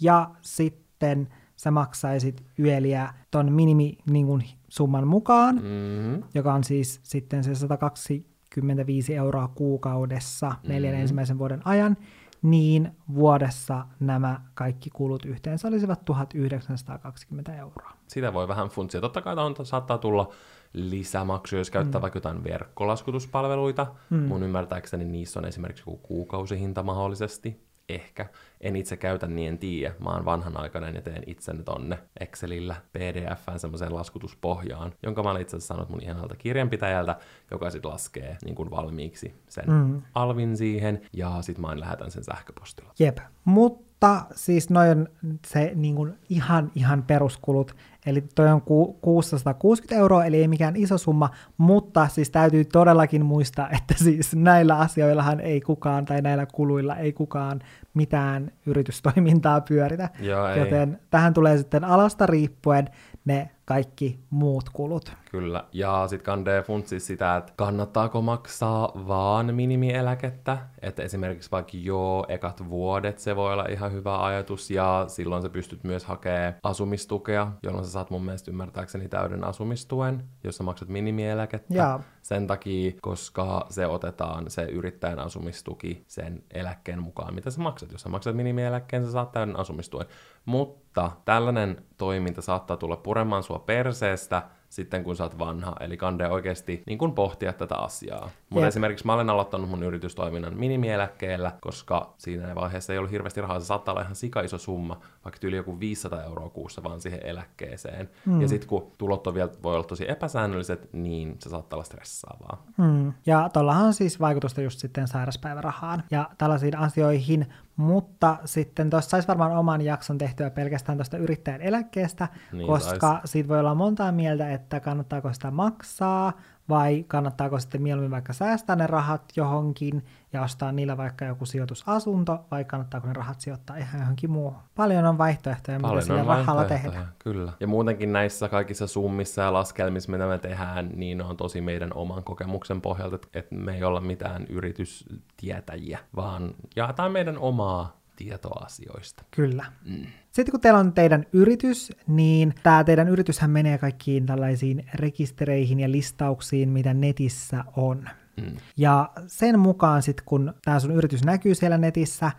ja sitten sitten sä maksaisit yöliä ton minimi niin kuin, summan mukaan, mm-hmm. joka on siis sitten se 125 euroa kuukaudessa neljän mm-hmm. ensimmäisen vuoden ajan, niin vuodessa nämä kaikki kulut yhteensä olisivat 1920 euroa. Sitä voi vähän funtsia. Totta kai on, saattaa tulla lisämaksuja, jos käyttää mm. vaikka jotain verkkolaskutuspalveluita. Mm. Mun ymmärtääkseni niissä on esimerkiksi joku kuukausihinta mahdollisesti ehkä. En itse käytä niin, en tiedä. Mä oon vanhanaikainen ja teen itseni tonne Excelillä PDFään semmoiseen laskutuspohjaan, jonka mä olen itse asiassa saanut mun ihanalta kirjanpitäjältä, joka sitten laskee niin kuin valmiiksi sen mm. alvin siihen, ja sitten mä lähetän sen sähköpostilla. Jep, mutta siis noin se niin kuin ihan ihan peruskulut, Eli toi on 660 euroa, eli ei mikään iso summa, mutta siis täytyy todellakin muistaa, että siis näillä asioillahan ei kukaan, tai näillä kuluilla ei kukaan mitään yritystoimintaa pyöritä. Joo, ei. Joten tähän tulee sitten alasta riippuen ne kaikki muut kulut. Kyllä, ja sitten kandee funtsi sitä, että kannattaako maksaa vaan minimieläkettä, että esimerkiksi vaikka joo, ekat vuodet se voi olla ihan hyvä ajatus, ja silloin sä pystyt myös hakemaan asumistukea, jolloin sä saat mun mielestä ymmärtääkseni täyden asumistuen, jos sä maksat minimieläkettä. Ja. Sen takia, koska se otetaan se yrittäjän asumistuki sen eläkkeen mukaan, mitä sä maksat. Jos sä maksat minimieläkkeen, sä saat täyden asumistuen. Mutta tällainen toiminta saattaa tulla puremaan sua perseestä, sitten kun sä oot vanha. Eli kande oikeasti niin kun pohtia tätä asiaa. Mutta esimerkiksi mä olen aloittanut mun yritystoiminnan minimieläkkeellä, koska siinä vaiheessa ei ollut hirveästi rahaa. Se saattaa olla ihan sika iso summa, vaikka yli joku 500 euroa kuussa vaan siihen eläkkeeseen. Mm. Ja sitten kun tulot on vielä, voi olla tosi epäsäännölliset, niin se saattaa olla stressaavaa. Mm. Ja tuollahan on siis vaikutusta just sitten sairaspäivärahaan ja tällaisiin asioihin, mutta sitten tuossa saisi varmaan oman jakson tehtyä pelkästään tuosta yrittäjän eläkkeestä, niin koska sais. siitä voi olla montaa mieltä, että kannattaako sitä maksaa, vai kannattaako sitten mieluummin vaikka säästää ne rahat johonkin ja ostaa niillä vaikka joku sijoitusasunto, vai kannattaako ne rahat sijoittaa ihan johonkin muuhun. Paljon on vaihtoehtoja, Paljon mitä sillä rahalla tehdään. Kyllä. Ja muutenkin näissä kaikissa summissa ja laskelmissa, mitä me tehdään, niin ne on tosi meidän oman kokemuksen pohjalta, että me ei olla mitään yritystietäjiä, vaan jaetaan meidän omaa tietoa asioista. Kyllä. Mm. Sitten kun teillä on teidän yritys, niin tämä teidän yrityshän menee kaikkiin tällaisiin rekistereihin ja listauksiin, mitä netissä on. Mm. Ja sen mukaan sitten, kun tämä sun yritys näkyy siellä netissä,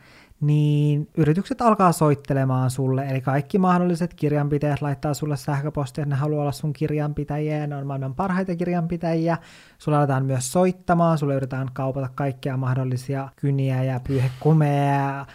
niin yritykset alkaa soittelemaan sulle, eli kaikki mahdolliset kirjanpitäjät laittaa sulle sähköpostia, että ne haluaa olla sun kirjanpitäjiä, ja ne on maailman parhaita kirjanpitäjiä. Sulla aletaan myös soittamaan, sulle yritetään kaupata kaikkia mahdollisia kyniä ja pyyhekumeja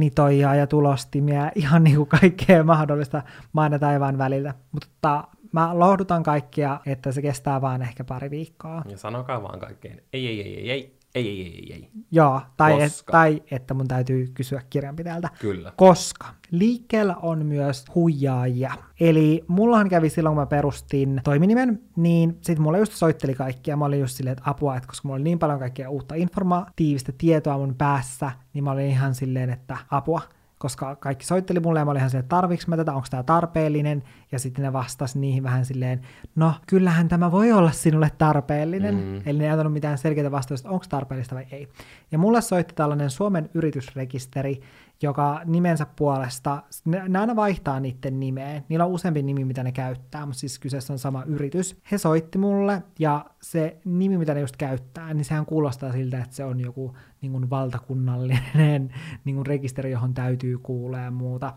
nitoja ja tulostimia, ihan niin kuin kaikkea mahdollista maan ja taivaan välillä. Mutta mä lohdutan kaikkia, että se kestää vaan ehkä pari viikkoa. Ja sanokaa vaan kaikkeen, ei, ei, ei, ei, ei, ei, ei, ei, ei. Joo, tai, et, tai että mun täytyy kysyä kirjanpitäjältä. Kyllä. Koska liikkeellä on myös huijaajia. Eli mullahan kävi silloin, kun mä perustin toiminimen, niin sitten mulle just soitteli kaikkia. Mä olin just silleen, että apua, että koska mulla oli niin paljon kaikkea uutta informatiivista tietoa mun päässä, niin mä olin ihan silleen, että apua koska kaikki soitteli mulle ja mä olin ihan silleen, että tarviks mä tätä, onko tämä tarpeellinen, ja sitten ne vastas niihin vähän silleen, no kyllähän tämä voi olla sinulle tarpeellinen, mm. eli ne ei antanut mitään selkeitä vastausta, onko tarpeellista vai ei. Ja mulle soitti tällainen Suomen yritysrekisteri, joka nimensä puolesta, ne, ne aina vaihtaa niiden nimeen. Niillä on useampi nimi, mitä ne käyttää, mutta siis kyseessä on sama yritys. He soitti mulle, ja se nimi, mitä ne just käyttää, niin sehän kuulostaa siltä, että se on joku niin kuin valtakunnallinen niin kuin rekisteri, johon täytyy kuulla ja muuta.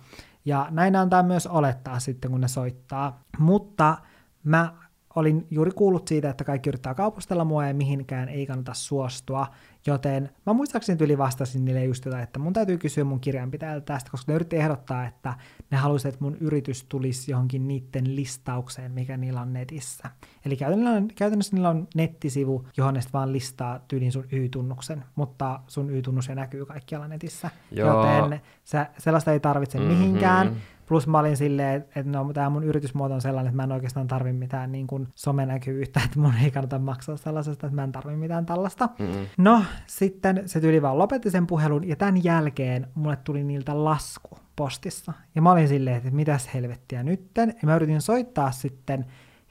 Ja näin antaa myös olettaa sitten, kun ne soittaa. Mutta mä olin juuri kuullut siitä, että kaikki yrittää kaupustella mua ja mihinkään ei kannata suostua, joten mä muistaakseni yli vastasin niille just jotain, että mun täytyy kysyä mun kirjanpitäjältä tästä, koska ne yritti ehdottaa, että ne halusivat, että mun yritys tulisi johonkin niiden listaukseen, mikä niillä on netissä. Eli käytännössä niillä on nettisivu, johon ne vaan listaa tyylin sun Y-tunnuksen, mutta sun Y-tunnus ei näkyy kaikkialla netissä, Joo. joten sä, sellaista ei tarvitse mm-hmm. mihinkään, Plus mä olin silleen, että no, tämä mun yritysmuoto on sellainen, että mä en oikeastaan tarvi mitään niin kuin somenäkyvyyttä, että mun ei kannata maksaa sellaisesta, että mä en tarvi mitään tällaista. Mm-hmm. No, sitten se tyyli vaan lopetti sen puhelun, ja tämän jälkeen mulle tuli niiltä lasku postissa. Ja mä olin silleen, että mitäs helvettiä nytten. Ja mä yritin soittaa sitten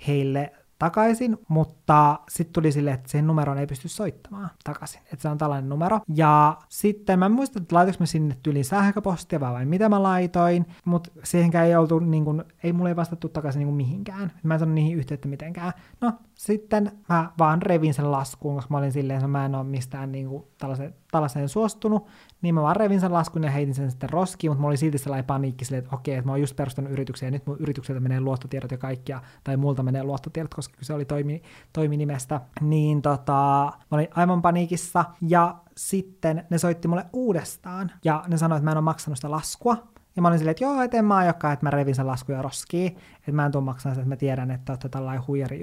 heille takaisin, mutta sitten tuli silleen, että sen numeron ei pysty soittamaan takaisin, että se on tällainen numero. Ja sitten mä en muista, että laitoinko mä sinne tyyliin sähköpostia vai mitä mä laitoin, mutta siihenkään ei oltu, niin kun, ei mulle vastattu takaisin niin mihinkään. Mä en saanut niihin yhteyttä mitenkään. No, sitten mä vaan revin sen laskuun, koska mä olin silleen, että mä en ole mistään niin kuin tällaiseen, tällaiseen suostunut, niin mä vaan revin sen laskun ja heitin sen sitten roskiin, mutta mä olin silti sellainen paniikki silleen, että okei, että mä oon just perustanut yrityksen ja nyt mun yritykseltä menee luottotiedot ja kaikkia, tai multa menee luottotiedot, koska se oli toimi, toiminimestä, niin tota, mä olin aivan paniikissa, ja sitten ne soitti mulle uudestaan, ja ne sanoi, että mä en ole maksanut sitä laskua, ja mä olin silleen, että joo, et en mä aiokaan, että mä revin sen laskuja roskiin, että mä en tule maksamaan sitä, että mä tiedän, että olette tällainen huijari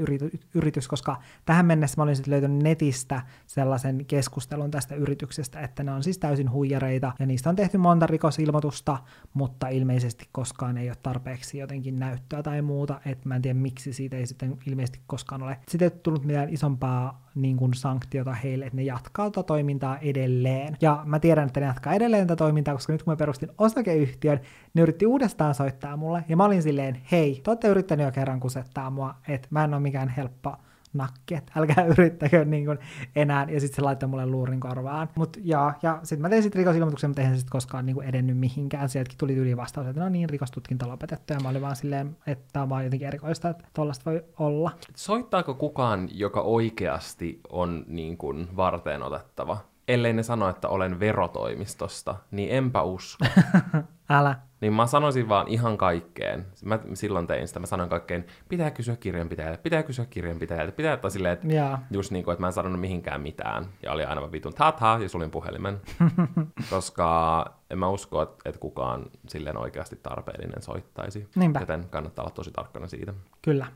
yritys, koska tähän mennessä mä olin sitten löytänyt netistä sellaisen keskustelun tästä yrityksestä, että ne on siis täysin huijareita, ja niistä on tehty monta rikosilmoitusta, mutta ilmeisesti koskaan ei ole tarpeeksi jotenkin näyttöä tai muuta, että mä en tiedä miksi siitä ei sitten ilmeisesti koskaan ole. Sitten ei tullut mitään isompaa niin kuin sanktiota heille, että ne jatkaa tätä toimintaa edelleen. Ja mä tiedän, että ne jatkaa edelleen tätä toimintaa, koska nyt kun mä perustin osakeyhtiön, ne yritti uudestaan soittaa mulle, ja mä olin silleen, hei, te olette yrittäneet jo kerran kusettaa mua, että mä en ole mikään helppo nakki, että älkää yrittäkö niin kuin enää, ja sitten se laittoi mulle luurin korvaan. Mut, ja, ja sitten mä tein sitten rikosilmoituksen, mutta eihän sitten koskaan niin kuin edennyt mihinkään. Sieltäkin tuli yli vastaus, että no niin, rikostutkinta lopetettu, ja mä olin vaan silleen, että tämä on vaan jotenkin erikoista, että tollaista voi olla. Soittaako kukaan, joka oikeasti on niin kuin varteen otettava? ellei ne sano, että olen verotoimistosta, niin enpä usko. Älä. Niin mä sanoisin vaan ihan kaikkeen. Mä silloin tein sitä, mä sanoin kaikkeen, pitää kysyä kirjanpitäjältä, pitää kysyä kirjanpitäjältä, pitää ottaa silleen, että yeah. just niin kuin, että mä en sanonut mihinkään mitään. Ja oli aina vitun tata ja sulin puhelimen. koska en mä usko, että, että kukaan silleen oikeasti tarpeellinen soittaisi. Niinpä. Joten kannattaa olla tosi tarkkana siitä. Kyllä.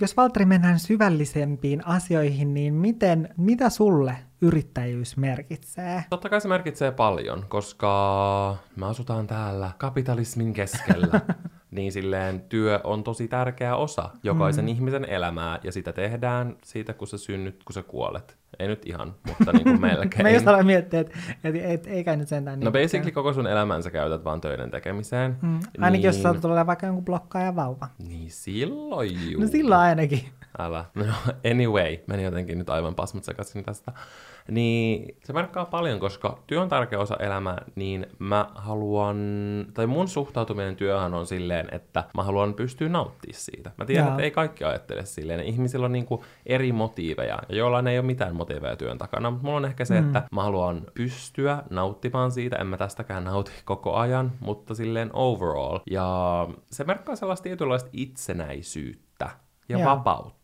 Jos Valtteri mennään syvällisempiin asioihin, niin miten, mitä sulle yrittäjyys merkitsee? Totta kai se merkitsee paljon, koska me asutaan täällä kapitalismin keskellä. niin silleen työ on tosi tärkeä osa jokaisen mm. ihmisen elämää, ja sitä tehdään siitä, kun sä synnyt, kun sä kuolet. Ei nyt ihan, mutta niin kuin melkein. Mä just aloin miettiä, että et, et, eikä nyt sentään niin. No basically koko sun elämänsä käytät vaan töiden tekemiseen. Mm. Ainakin niin... jos saat tulla vaikka jonkun blokkaaja vauva. Niin silloin juu. No silloin ainakin. Älä. No anyway, meni jotenkin nyt aivan pasmat sekaisin tästä niin se merkkaa paljon, koska työ on tärkeä osa elämää, niin mä haluan, tai mun suhtautuminen työhön on silleen, että mä haluan pystyä nauttimaan siitä. Mä tiedän, Jaa. että ei kaikki ajattele silleen. Ihmisillä on niinku eri motiiveja, ja jollain ei ole mitään motiiveja työn takana, mutta mulla on ehkä se, mm. että mä haluan pystyä nauttimaan siitä, en mä tästäkään nauti koko ajan, mutta silleen overall. Ja se merkkaa sellaista tietynlaista itsenäisyyttä ja Jaa. vapautta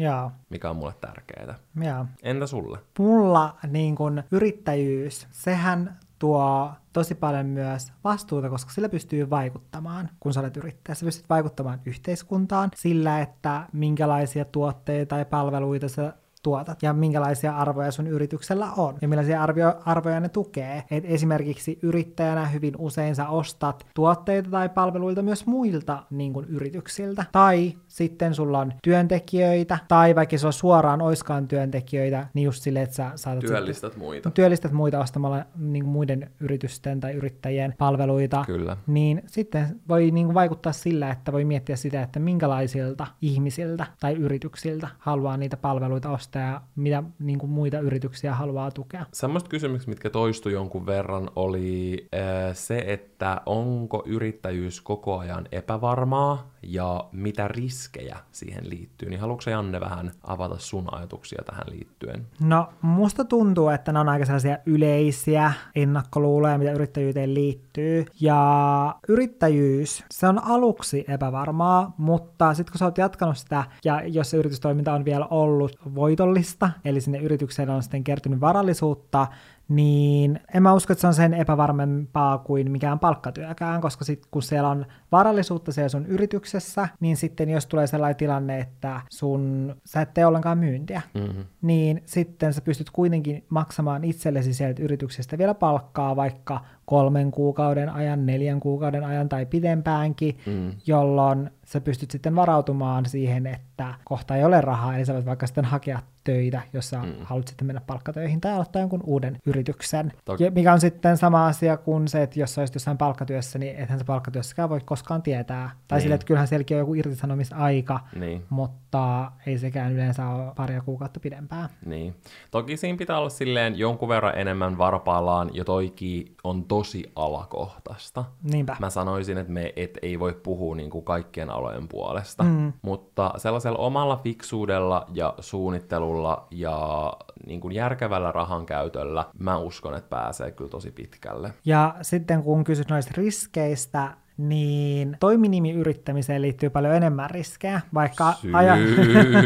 Jaa. mikä on mulle tärkeää. Jaa. Entä sulle? Mulla niin kun, yrittäjyys, sehän tuo tosi paljon myös vastuuta, koska sillä pystyy vaikuttamaan, kun sä olet yrittäjä. Sä pystyt vaikuttamaan yhteiskuntaan sillä, että minkälaisia tuotteita tai palveluita sä tuotat ja minkälaisia arvoja sun yrityksellä on ja millaisia arvio, arvoja ne tukee. Et esimerkiksi yrittäjänä hyvin usein sä ostat tuotteita tai palveluita myös muilta niin kuin yrityksiltä. Tai sitten sulla on työntekijöitä, tai vaikka sulla suoraan oiskaan työntekijöitä, niin just silleen, että sä saatat Työllistät sitten, muita. Työllistät muita ostamalla niin kuin muiden yritysten tai yrittäjien palveluita. Kyllä. Niin sitten voi niin kuin vaikuttaa sillä, että voi miettiä sitä, että minkälaisilta ihmisiltä tai yrityksiltä haluaa niitä palveluita ostaa tausta ja mitä niin kuin muita yrityksiä haluaa tukea. Semmoiset kysymykset, mitkä toistui jonkun verran, oli äh, se, että onko yrittäjyys koko ajan epävarmaa ja mitä riskejä siihen liittyy. Niin haluatko Janne vähän avata sun ajatuksia tähän liittyen? No, musta tuntuu, että ne on aika sellaisia yleisiä ennakkoluuloja, mitä yrittäjyyteen liittyy. Ja yrittäjyys, se on aluksi epävarmaa, mutta sitten kun sä oot jatkanut sitä, ja jos se yritystoiminta on vielä ollut voitollista, eli sinne yritykseen on sitten kertynyt varallisuutta, niin en mä usko, että se on sen epävarmempaa kuin mikään palkkatyökään, koska sit, kun siellä on varallisuutta siellä sun yrityksessä, niin sitten jos tulee sellainen tilanne, että sun, sä et tee ollenkaan myyntiä, mm-hmm. niin sitten sä pystyt kuitenkin maksamaan itsellesi sieltä yrityksestä vielä palkkaa vaikka kolmen kuukauden ajan, neljän kuukauden ajan tai pidempäänkin, mm. jolloin sä pystyt sitten varautumaan siihen, että kohta ei ole rahaa, eli sä voit vaikka sitten hakea töitä, jos sä mm. haluat sitten mennä palkkatöihin tai aloittaa jonkun uuden yrityksen. Toki. Ja mikä on sitten sama asia kuin se, että jos sä olisit jossain palkkatyössä, niin ethän sä palkkatyössäkään voi koskaan tietää. Tai niin. sille, että kyllähän sielläkin on joku irtisanomisaika, niin. mutta ei sekään yleensä ole paria kuukautta pidempää. Niin. Toki siinä pitää olla silleen jonkun verran enemmän varpaillaan, ja toiki on tosi alakohtaista. Niinpä. Mä sanoisin, että me et ei voi puhua niin kuin kaikkien alojen puolesta, mm. mutta sellaisella omalla fiksuudella ja suunnittelulla ja niin kuin järkevällä rahan käytöllä mä uskon, että pääsee kyllä tosi pitkälle. Ja sitten kun kysyt noista riskeistä, niin toiminimiyrittämiseen liittyy paljon enemmän riskejä, vaikka, aja-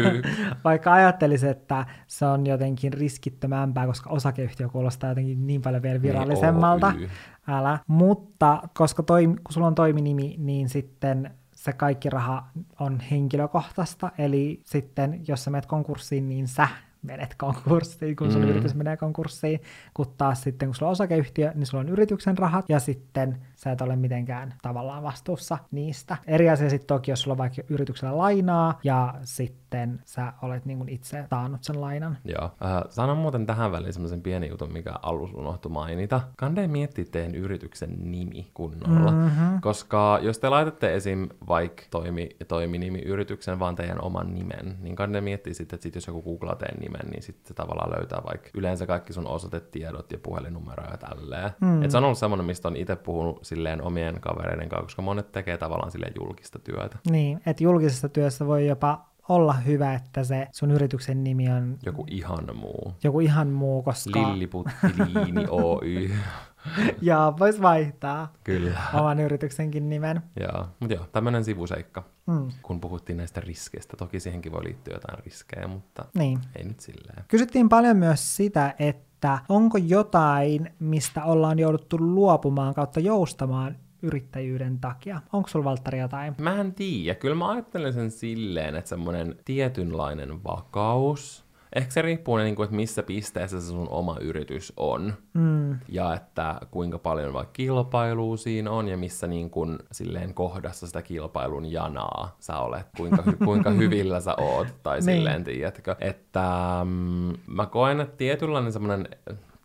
vaikka ajattelisi, että se on jotenkin riskittömämpää, koska osakeyhtiö kuulostaa jotenkin niin paljon vielä niin, virallisemmalta. Niin, Älä. Mutta koska toi, kun sulla on toiminimi, niin sitten se kaikki raha on henkilökohtaista, eli sitten jos sä menet konkurssiin, niin sä menet konkurssiin, kun sun mm. yritys menee konkurssiin, kun taas sitten kun sulla on osakeyhtiö, niin sulla on yrityksen rahat, ja sitten sä et ole mitenkään tavallaan vastuussa niistä. Eri asia sitten toki, jos sulla on vaikka yrityksellä lainaa, ja sitten sä olet niin kuin itse taannut sen lainan. Joo. Äh, sanon muuten tähän väliin semmoisen pienen jutun, mikä alussa unohtui mainita. Kande miettiä teidän yrityksen nimi kunnolla, mm-hmm. koska jos te laitatte esim. vaikka toimi, toiminimi yrityksen vaan teidän oman nimen, niin kande miettii sitten, että sit jos joku googlaa teidän nimen, niin sitten se tavallaan löytää vaikka yleensä kaikki sun osoitetiedot ja puhelinnumeroja ja tälleen. Mm. Et se on ollut semmoinen, mistä on itse puhunut silleen omien kavereiden kanssa, koska monet tekee tavallaan silleen julkista työtä. Niin, että julkisessa työssä voi jopa olla hyvä, että se sun yrityksen nimi on... Joku ihan muu. Joku ihan muu, koska... Lilliputtiliini Oy. ja vois vaihtaa Kyllä. oman yrityksenkin nimen. Joo, mutta joo, tämmöinen sivuseikka, mm. kun puhuttiin näistä riskeistä. Toki siihenkin voi liittyä jotain riskejä, mutta niin. ei nyt silleen. Kysyttiin paljon myös sitä, että onko jotain, mistä ollaan jouduttu luopumaan kautta joustamaan yrittäjyyden takia. Onko sulla Valtteri jotain? Mä en tiedä. Kyllä mä ajattelen sen silleen, että semmoinen tietynlainen vakaus ehkä se riippuu, niin kuin, että missä pisteessä se sun oma yritys on. Mm. Ja että kuinka paljon vaikka kilpailua siinä on ja missä niin kuin, silleen kohdassa sitä kilpailun janaa sä olet, kuinka, hy- kuinka hyvillä sä oot, tai niin. silleen, tiedätkö. Että mm, mä koen, että tietynlainen semmoinen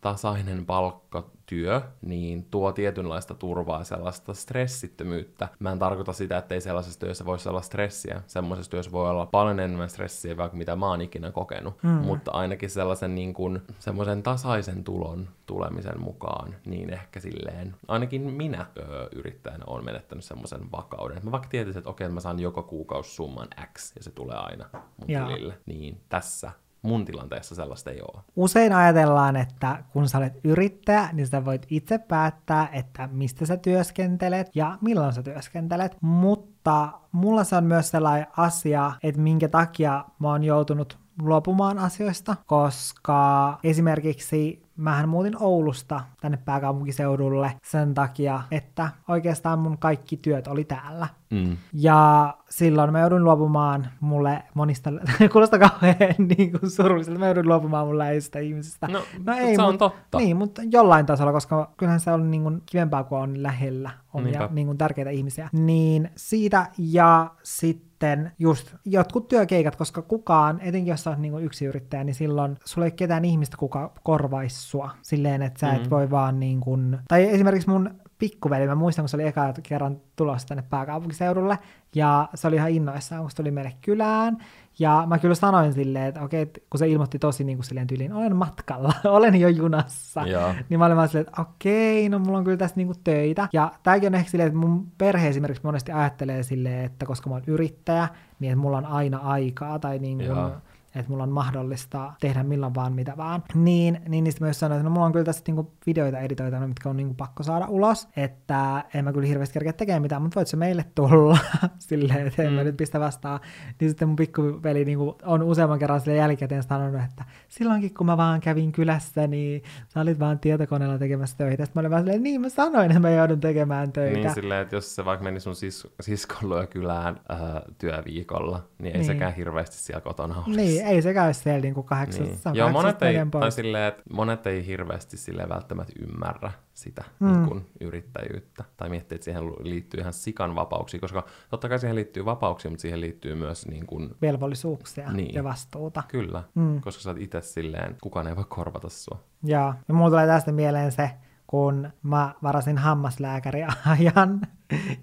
tasainen palkka työ, niin tuo tietynlaista turvaa ja sellaista stressittömyyttä. Mä en tarkoita sitä, että ei sellaisessa työssä voisi olla stressiä. Semmoisessa työssä voi olla paljon enemmän stressiä, vaikka mitä mä oon ikinä kokenut. Mm. Mutta ainakin sellaisen niin kuin, semmoisen tasaisen tulon tulemisen mukaan, niin ehkä silleen, ainakin minä öö, yrittäjänä on menettänyt semmoisen vakauden. Mä vaikka tietäisin, että okei, mä saan joka kuukausi summan X ja se tulee aina mun tilille. Niin tässä mun tilanteessa sellaista ei ole. Usein ajatellaan, että kun sä olet yrittäjä, niin sä voit itse päättää, että mistä sä työskentelet ja milloin sä työskentelet, mutta mulla se on myös sellainen asia, että minkä takia mä oon joutunut luopumaan asioista, koska esimerkiksi mähän muutin Oulusta tänne pääkaupunkiseudulle sen takia, että oikeastaan mun kaikki työt oli täällä. Mm. Ja silloin mä joudun luopumaan mulle monista, kuulostaa kauhean niin kuin surulliselta, mä joudun luopumaan mun läheisistä ihmisistä. No, no ei, se on mut, totta. Niin, mutta jollain tasolla, koska kyllähän se on niin kuin kivempaa, kun on lähellä omia niin kuin tärkeitä ihmisiä. Niin siitä ja sitten sitten just jotkut työkeikat, koska kukaan, etenkin jos sä oot niinku yksi yrittäjä, niin silloin sulla ei ketään ihmistä, kuka korvaisi sua silleen, että sä mm-hmm. et voi vaan niin kuin, tai esimerkiksi mun pikkuveli, mä muistan, kun se oli eka kerran tulossa tänne pääkaupunkiseudulle, ja se oli ihan innoissaan, kun se tuli meille kylään, ja mä kyllä sanoin silleen, että okei, että kun se ilmoitti tosi niin kuin silleen tyyliin, olen matkalla, olen jo junassa, Joo. niin mä olin vaan silleen, että okei, no mulla on kyllä tässä niinku töitä. Ja tääkin on ehkä silleen, että mun perhe esimerkiksi monesti ajattelee silleen, että koska mä oon yrittäjä, niin että mulla on aina aikaa, tai niin kuin, Joo. Että mulla on mahdollista tehdä milloin vaan mitä vaan. Niin, niin niistä myös sanoin, että no mulla on kyllä tässä niinku videoita editoitana, mitkä on niinku pakko saada ulos, että en mä kyllä hirveästi kerkeä tekemään mitään, mutta voit se meille tulla silleen, että en mä Mm. nyt pistä vastaan. Niin sitten mun pikkuveli niinku on useamman kerran sille jälkikäteen sanonut, että silloinkin kun mä vaan kävin kylässä, niin sä olit vaan tietokoneella tekemässä töitä. Sitten mä olin vaan silleen, niin mä sanoin, että mä joudun tekemään töitä. Niin silleen, että jos se vaikka meni sun sis- siskon luo kylään äh, työviikolla, niin ei Niin. sekään hirveästi siellä kotona olisi. Niin, ei se käy siellä niinku kahdeksasta. Niin. se on Joo, monet ei, tai silleen, että monet ei hirveästi sille välttämättä ymmärrä sitä Mm. niin kuin yrittäjyyttä. Tai miettii, että siihen liittyy ihan sikan vapauksia, koska totta kai siihen liittyy vapauksia, mutta siihen liittyy myös niin kuin, velvollisuuksia Niin. ja vastuuta. kyllä, mm. koska sä oot itse silleen, kukaan ei voi korvata sua. Joo, ja mulla tulee tästä mieleen se, kun mä varasin hammaslääkäriajan,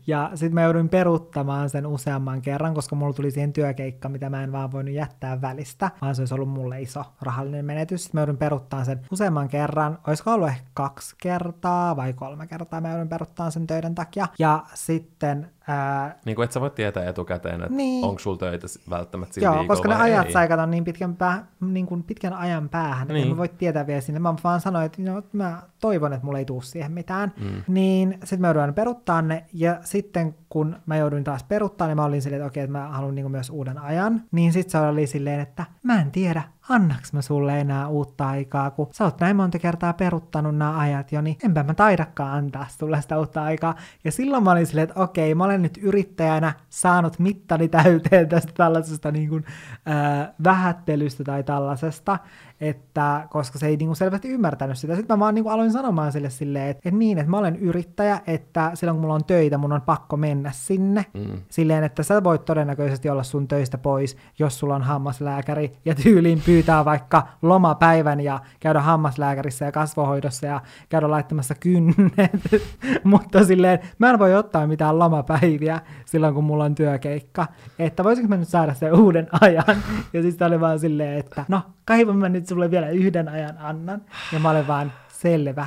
ja sitten mä jouduin peruuttamaan sen useamman kerran, koska mulla tuli siihen työkeikka, mitä mä en vaan voinut jättää välistä, vaan se olisi ollut mulle iso rahallinen menetys. Sitten mä joudun peruuttamaan sen useamman kerran, olisiko ollut ehkä kaksi kertaa vai kolme kertaa mä joudun peruuttamaan sen töiden takia. Ja sitten ää, Niin kuin et sä voi tietää etukäteen, että Niin. onko sulla töitä välttämättä sillä Joo, koska ne ajat ei. saikat on niin pitkän, pää, niin kuin pitkän ajan päähän, niin. Että mä voi tietää vielä sinne. Mä vaan sanoin, että no, mä toivon, että mulla ei tuu siihen mitään. Mm. Niin sitten mä joudun peruttaa ne, ja sitten kun mä jouduin taas peruttaa, niin mä olin silleen, että okei, että mä haluan niin myös uuden ajan. Niin sitten se oli silleen, että mä en tiedä, annaks mä sulle enää uutta aikaa, kun sä oot näin monta kertaa peruttanut nämä ajat jo, niin enpä mä taidakaan antaa sulle sitä uutta aikaa. Ja silloin mä olin silleen, että okei, mä olen nyt yrittäjänä saanut mittani täyteen tästä tällaisesta niin kuin, äh, vähättelystä tai tällaisesta, että koska se ei niin kuin selvästi ymmärtänyt sitä. Sitten mä vaan niin kuin aloin sanomaan sille silleen, että, että niin, että mä olen yrittäjä, että silloin kun mulla on töitä, mun on pakko mennä sinne. Mm. Silleen, että sä voit todennäköisesti olla sun töistä pois, jos sulla on hammaslääkäri ja tyyliin pyytää vaikka lomapäivän ja käydä hammaslääkärissä ja kasvohoidossa ja käydä laittamassa kynnet. Mutta silleen, mä en voi ottaa mitään lomapäiviä silloin, kun mulla on työkeikka. Että voisinko mä nyt saada sen uuden ajan? Ja siis oli vaan silleen, että no, kaivan mä nyt sulle vielä yhden ajan annan. Ja mä olen vaan, selvä.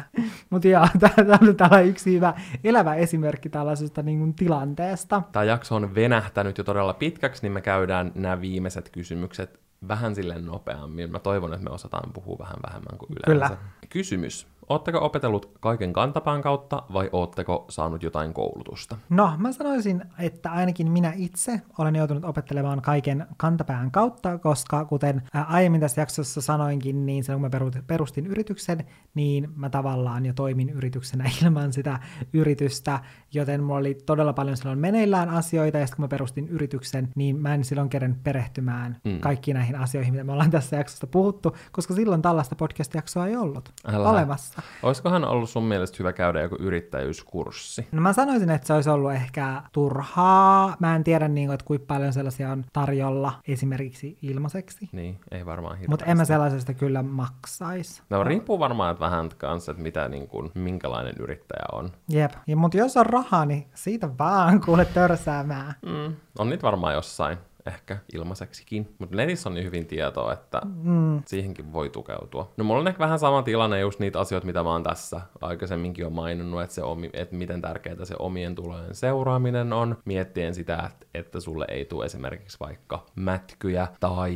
Mutta joo, tämä on täällä yksi hyvä elävä esimerkki tällaisesta niin kuin, tilanteesta. Tämä jakso on venähtänyt jo todella pitkäksi, niin me käydään nämä viimeiset kysymykset vähän silleen nopeammin. Mä toivon, että me osataan puhua vähän vähemmän kuin yleensä. Kyllä. Kysymys. Ootteko opetellut kaiken kantapään kautta vai ootteko saanut jotain koulutusta? No, mä sanoisin, että ainakin minä itse olen joutunut opettelemaan kaiken kantapään kautta, koska kuten aiemmin tässä jaksossa sanoinkin, niin silloin kun mä peru- perustin yrityksen, niin mä tavallaan jo toimin yrityksenä ilman sitä yritystä, joten mulla oli todella paljon silloin meneillään asioita, ja sitten kun mä perustin yrityksen, niin mä en silloin kerran perehtymään mm. Mm. kaikkiin näihin asioihin, mitä me ollaan tässä jaksossa puhuttu, koska silloin tällaista podcast-jaksoa ei ollut Älä. olemassa. Olisikohan ollut sun mielestä hyvä käydä joku yrittäjyyskurssi? No mä sanoisin, että se olisi ollut ehkä turhaa. Mä en tiedä, niin kuin, että kuinka paljon sellaisia on tarjolla esimerkiksi ilmaiseksi. Niin, ei varmaan hirveästi. Mutta en mä sellaisesta kyllä maksaisi. No riippuu varmaan että vähän kanssa, että mitä, niin kuin, minkälainen yrittäjä on. Jep. Ja, mutta jos on rahaa, niin siitä vaan kuule törsäämään. Mm. On niitä varmaan jossain, ehkä ilmaiseksikin. Mutta netissä on niin hyvin tietoa, että Mm. siihenkin voi tukeutua. No mulla on ehkä vähän sama tilanne just niitä asioita, mitä mä oon tässä aikaisemminkin jo maininnut, että, se omi, että miten tärkeää se omien tulojen seuraaminen on, miettien sitä, että, että sulle ei tule esimerkiksi vaikka mätkyjä, tai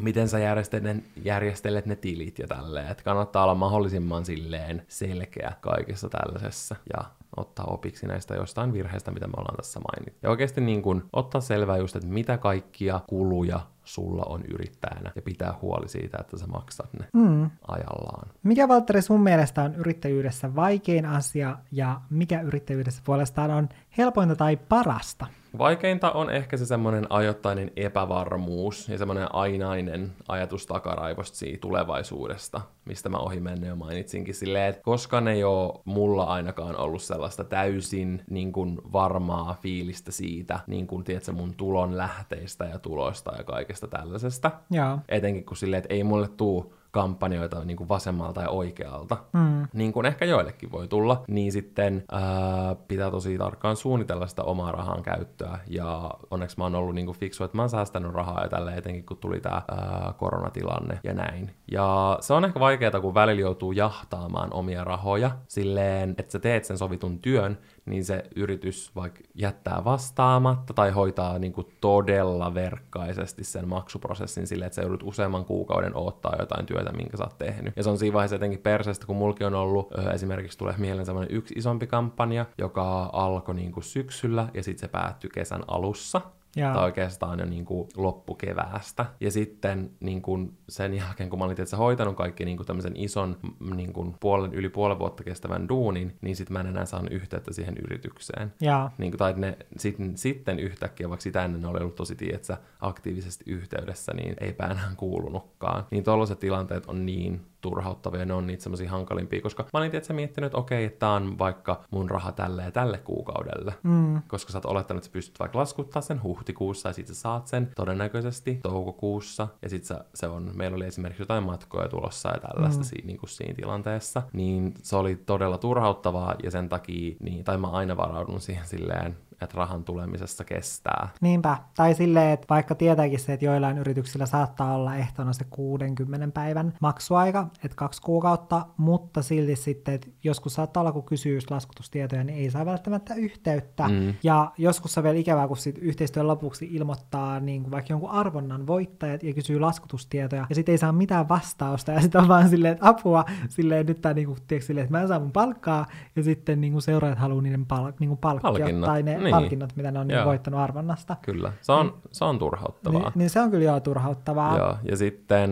miten sä järjestelet ne, järjestelet ne tilit ja tälleen, että kannattaa olla mahdollisimman silleen selkeä kaikessa tällaisessa, ja ottaa opiksi näistä jostain virheistä, mitä me ollaan tässä mainittu. Ja oikeasti niin kun ottaa selvää just, että mitä kaikkia kuluja sulla on yrittäjänä ja pitää huoli siitä, että sä maksat ne Mm. ajallaan. Mikä Valtteri sun mielestä on yrittäjyydessä vaikein asia ja mikä yrittäjyydessä puolestaan on helpointa tai parasta? Vaikeinta on ehkä se semmoinen ajoittainen epävarmuus ja semmoinen ainainen ajatus takaraivosta siitä tulevaisuudesta, mistä mä ohi menneen jo mainitsinkin silleen, että koska ne ei ole mulla ainakaan ollut sellaista täysin niin kuin varmaa fiilistä siitä, niin kuin tiedätkö, mun tulon lähteistä ja tuloista ja kaikesta tällaisesta. Joo. Etenkin kun silleen, että ei mulle tuu kampanjoita niin kuin vasemmalta ja oikealta, Mm. niin kuin ehkä joillekin voi tulla, niin sitten ää, pitää tosi tarkkaan suunnitella sitä omaa rahan käyttöä. Ja onneksi mä oon ollut niin kuin fiksu, että mä oon säästänyt rahaa ja tälle etenkin kun tuli tämä koronatilanne ja näin. Ja se on ehkä vaikeaa, kun välillä joutuu jahtaamaan omia rahoja silleen, että sä teet sen sovitun työn, niin se yritys vaikka jättää vastaamatta tai hoitaa niin kuin todella verkkaisesti sen maksuprosessin silleen, että sä joudut useamman kuukauden odottaa jotain työtä, minkä sä oot tehnyt. Ja se on siinä vaiheessa jotenkin perseestä, kun mulki on ollut esimerkiksi tulee mieleen semmoinen yksi isompi kampanja, joka alkoi niin kuin syksyllä ja sitten se päättyi kesän alussa Jaa. tai oikeastaan jo niin kuin loppukeväästä. Ja sitten niin kuin sen jälkeen, kun mä olin tietysti hoitanut kaikki niin kuin tämmöisen ison niin kuin puolen, yli puolen vuotta kestävän duunin, niin sitten mä en enää saanut yhteyttä siihen yritykseen. Jaa. Niin kuin, tai ne sitten, sitten yhtäkkiä, vaikka sitä ennen oli ollut tosi tietsä, aktiivisesti yhteydessä, niin eipä enää kuulunutkaan. Niin tollaiset tilanteet on niin turhauttavia, ne on niitä semmoisia hankalimpia, koska mä olin tietysti miettinyt, että okei, että tää on vaikka mun raha tälle ja tälle kuukaudelle. Mm. Koska sä oot olettanut, että sä pystyt vaikka laskuttaa sen huhtikuussa ja sit sä saat sen todennäköisesti toukokuussa. Ja sit sä, se on, meillä oli esimerkiksi jotain matkoja tulossa ja tällaista mm. siinä, niin kuin siinä tilanteessa. Niin se oli todella turhauttavaa ja sen takia, niin, tai mä aina varaudun siihen silleen, että rahan tulemisessa kestää. Niinpä. Tai silleen, että vaikka tietääkin se, että joillain yrityksillä saattaa olla ehtona se 60 päivän maksuaika, että kaksi kuukautta, mutta silti sitten, että joskus saattaa olla, kun kysyy just laskutustietoja, niin ei saa välttämättä yhteyttä. Mm. Ja joskus on vielä ikävää, kun sit yhteistyön lopuksi ilmoittaa niin kuin vaikka jonkun arvonnan voittajat ja kysyy laskutustietoja, ja sitten ei saa mitään vastausta, ja sitten on vaan silleen, että apua, silleen nyt tää niin kuin, tiedätkö, silleen, että mä en saa mun palkkaa, ja sitten niin kuin seuraajat haluaa niiden pal- niin kuin palkkiot, Palkinnot. tai ne Niin. Palkinnot, mitä ne on niin voittanut arvonnasta. Kyllä, se on, se on turhauttavaa. Niin, niin se on kyllä joo turhauttavaa. Joo, ja sitten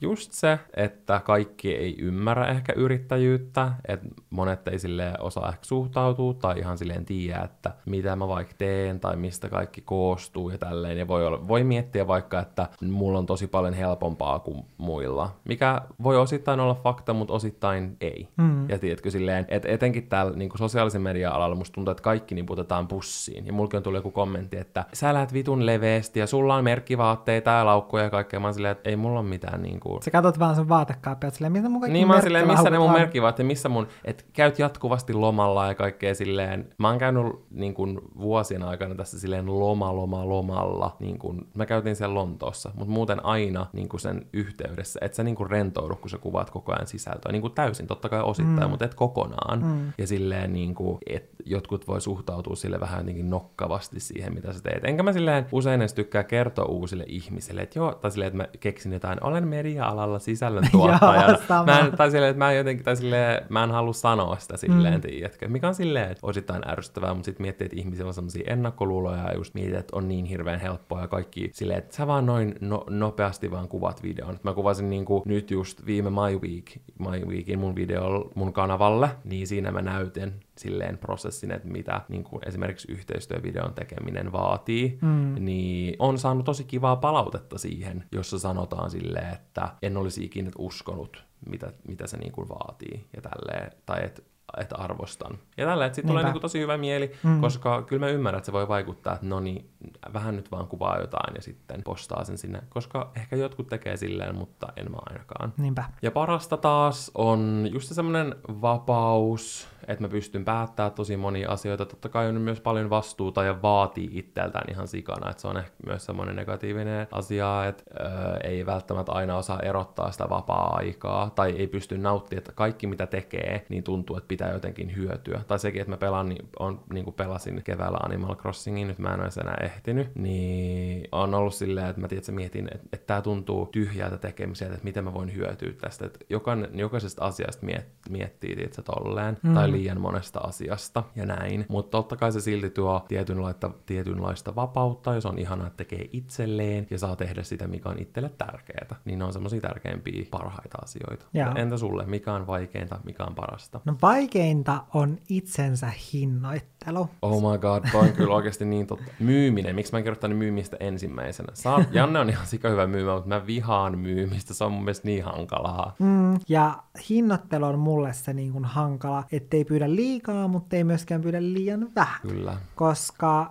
just se, että kaikki ei ymmärrä ehkä yrittäjyyttä, että monet ei silleen osaa ehkä suhtautua tai ihan silleen tiedä, että mitä mä vaikka teen tai mistä kaikki koostuu ja tälleen. Ja voi, olla, voi miettiä vaikka, että mulla on tosi paljon helpompaa kuin muilla, mikä voi osittain olla fakta, mutta osittain ei. Mm. Ja tiedätkö silleen, että etenkin täällä niin sosiaalisen median alalla musta tuntuu, että kaikki niputetaan pussiin. Ja mulki on tullut joku kommentti, että sä lähdet vitun leveästi ja sulla on merkkivaatteita ja laukkuja ja kaikkea. Mä oon silleen, että ei mulla ole mitään niin kuin... Sä katsot vaan sun vaatekaappia, että silleen, mitä mun Niin mä oon silleen, missä ne mun merkkivaatteet, missä mun, että käyt jatkuvasti lomalla ja kaikkea silleen. Mä oon käynyt niin kuin vuosien aikana tässä silleen loma, loma, lomalla. Niin kuin, mä käytin siellä Lontoossa, mutta muuten aina niin kuin sen yhteydessä, että sä niin kuin rentoudu, kun sä kuvaat koko ajan sisältöä. Niin kuin täysin, totta kai osittain, mm. mutta et kokonaan. Mm. Ja silleen niin kuin, että jotkut voi suhtautua sille vähän jotenkin nokkavasti siihen, mitä sä teet. Enkä mä silleen usein edes tykkää kertoa uusille ihmisille, että joo, tai silleen, että mä keksin jotain, olen media-alalla sisällöntuottajana. Joo, mä en, tai silleen, että mä en jotenkin, tai silleen, mä en halua sanoa sitä silleen, mm. tiedätkö? Mikä on silleen, että osittain ärsyttävää, mutta sitten miettii, että ihmisillä on sellaisia ennakkoluuloja ja just mietit, että on niin hirveän helppoa ja kaikki silleen, että sä vaan noin no, nopeasti vaan kuvat videon. Mä kuvasin niinku nyt just viime My Week, My Weekin mun video mun kanavalle, niin siinä mä näytin silleen prosessin, että mitä niin kuin esimerkiksi yhteistyövideon tekeminen vaatii, mm. niin on saanut tosi kivaa palautetta siihen, jossa sanotaan silleen, että en olisi ikinä uskonut, mitä, mitä se niin kuin vaatii ja tälleen, tai että että arvostan. Ja tällä, että sitten tulee niinku tosi hyvä mieli, mm. koska kyllä mä ymmärrän, että se voi vaikuttaa, että no niin, vähän nyt vaan kuvaa jotain ja sitten postaa sen sinne, koska ehkä jotkut tekee silleen, mutta en mä ainakaan. Niinpä. Ja parasta taas on just semmoinen vapaus, että mä pystyn päättämään tosi monia asioita. Totta kai on myös paljon vastuuta ja vaatii itseltään ihan sikana, että se on ehkä myös semmoinen negatiivinen asia, että öö, ei välttämättä aina osaa erottaa sitä vapaa-aikaa tai ei pysty nauttimaan, että kaikki mitä tekee, niin tuntuu, että pitää jotenkin hyötyä. Tai sekin, että mä pelaan, niin, on, niin kuin pelasin keväällä Animal Crossingin, nyt mä en ole enää ehtinyt, niin on ollut silleen, että mä tiedän, että mietin, että, että tämä tuntuu tyhjältä tekemiseltä, että miten mä voin hyötyä tästä. Että jokainen, jokaisesta asiasta miet, miettii, tiedätkö, tolleen, mm. tai liian monesta asiasta ja näin. Mutta totta kai se silti tuo tietynlaista, tietynlaista vapautta, jos on ihanaa, että tekee itselleen ja saa tehdä sitä, mikä on itselle tärkeää. Niin ne on semmoisia tärkeimpiä, parhaita asioita. Joo. Entä sulle, mikä on vaikeinta, mikä on parasta? No vaikeinta on itsensä hinnoittelu. Oh my god, toi on kyllä oikeasti niin totta. Myyminen, miksi mä en kirjoittanut myymistä ensimmäisenä? Saa, Janne on ihan sika hyvä myymä, mutta mä vihaan myymistä, se on mun mielestä niin hankalaa. Mm, ja hinnoittelu on mulle se niin kuin hankala, ettei pyydä liikaa, mutta ei myöskään pyydä liian vähän. Kyllä. Koska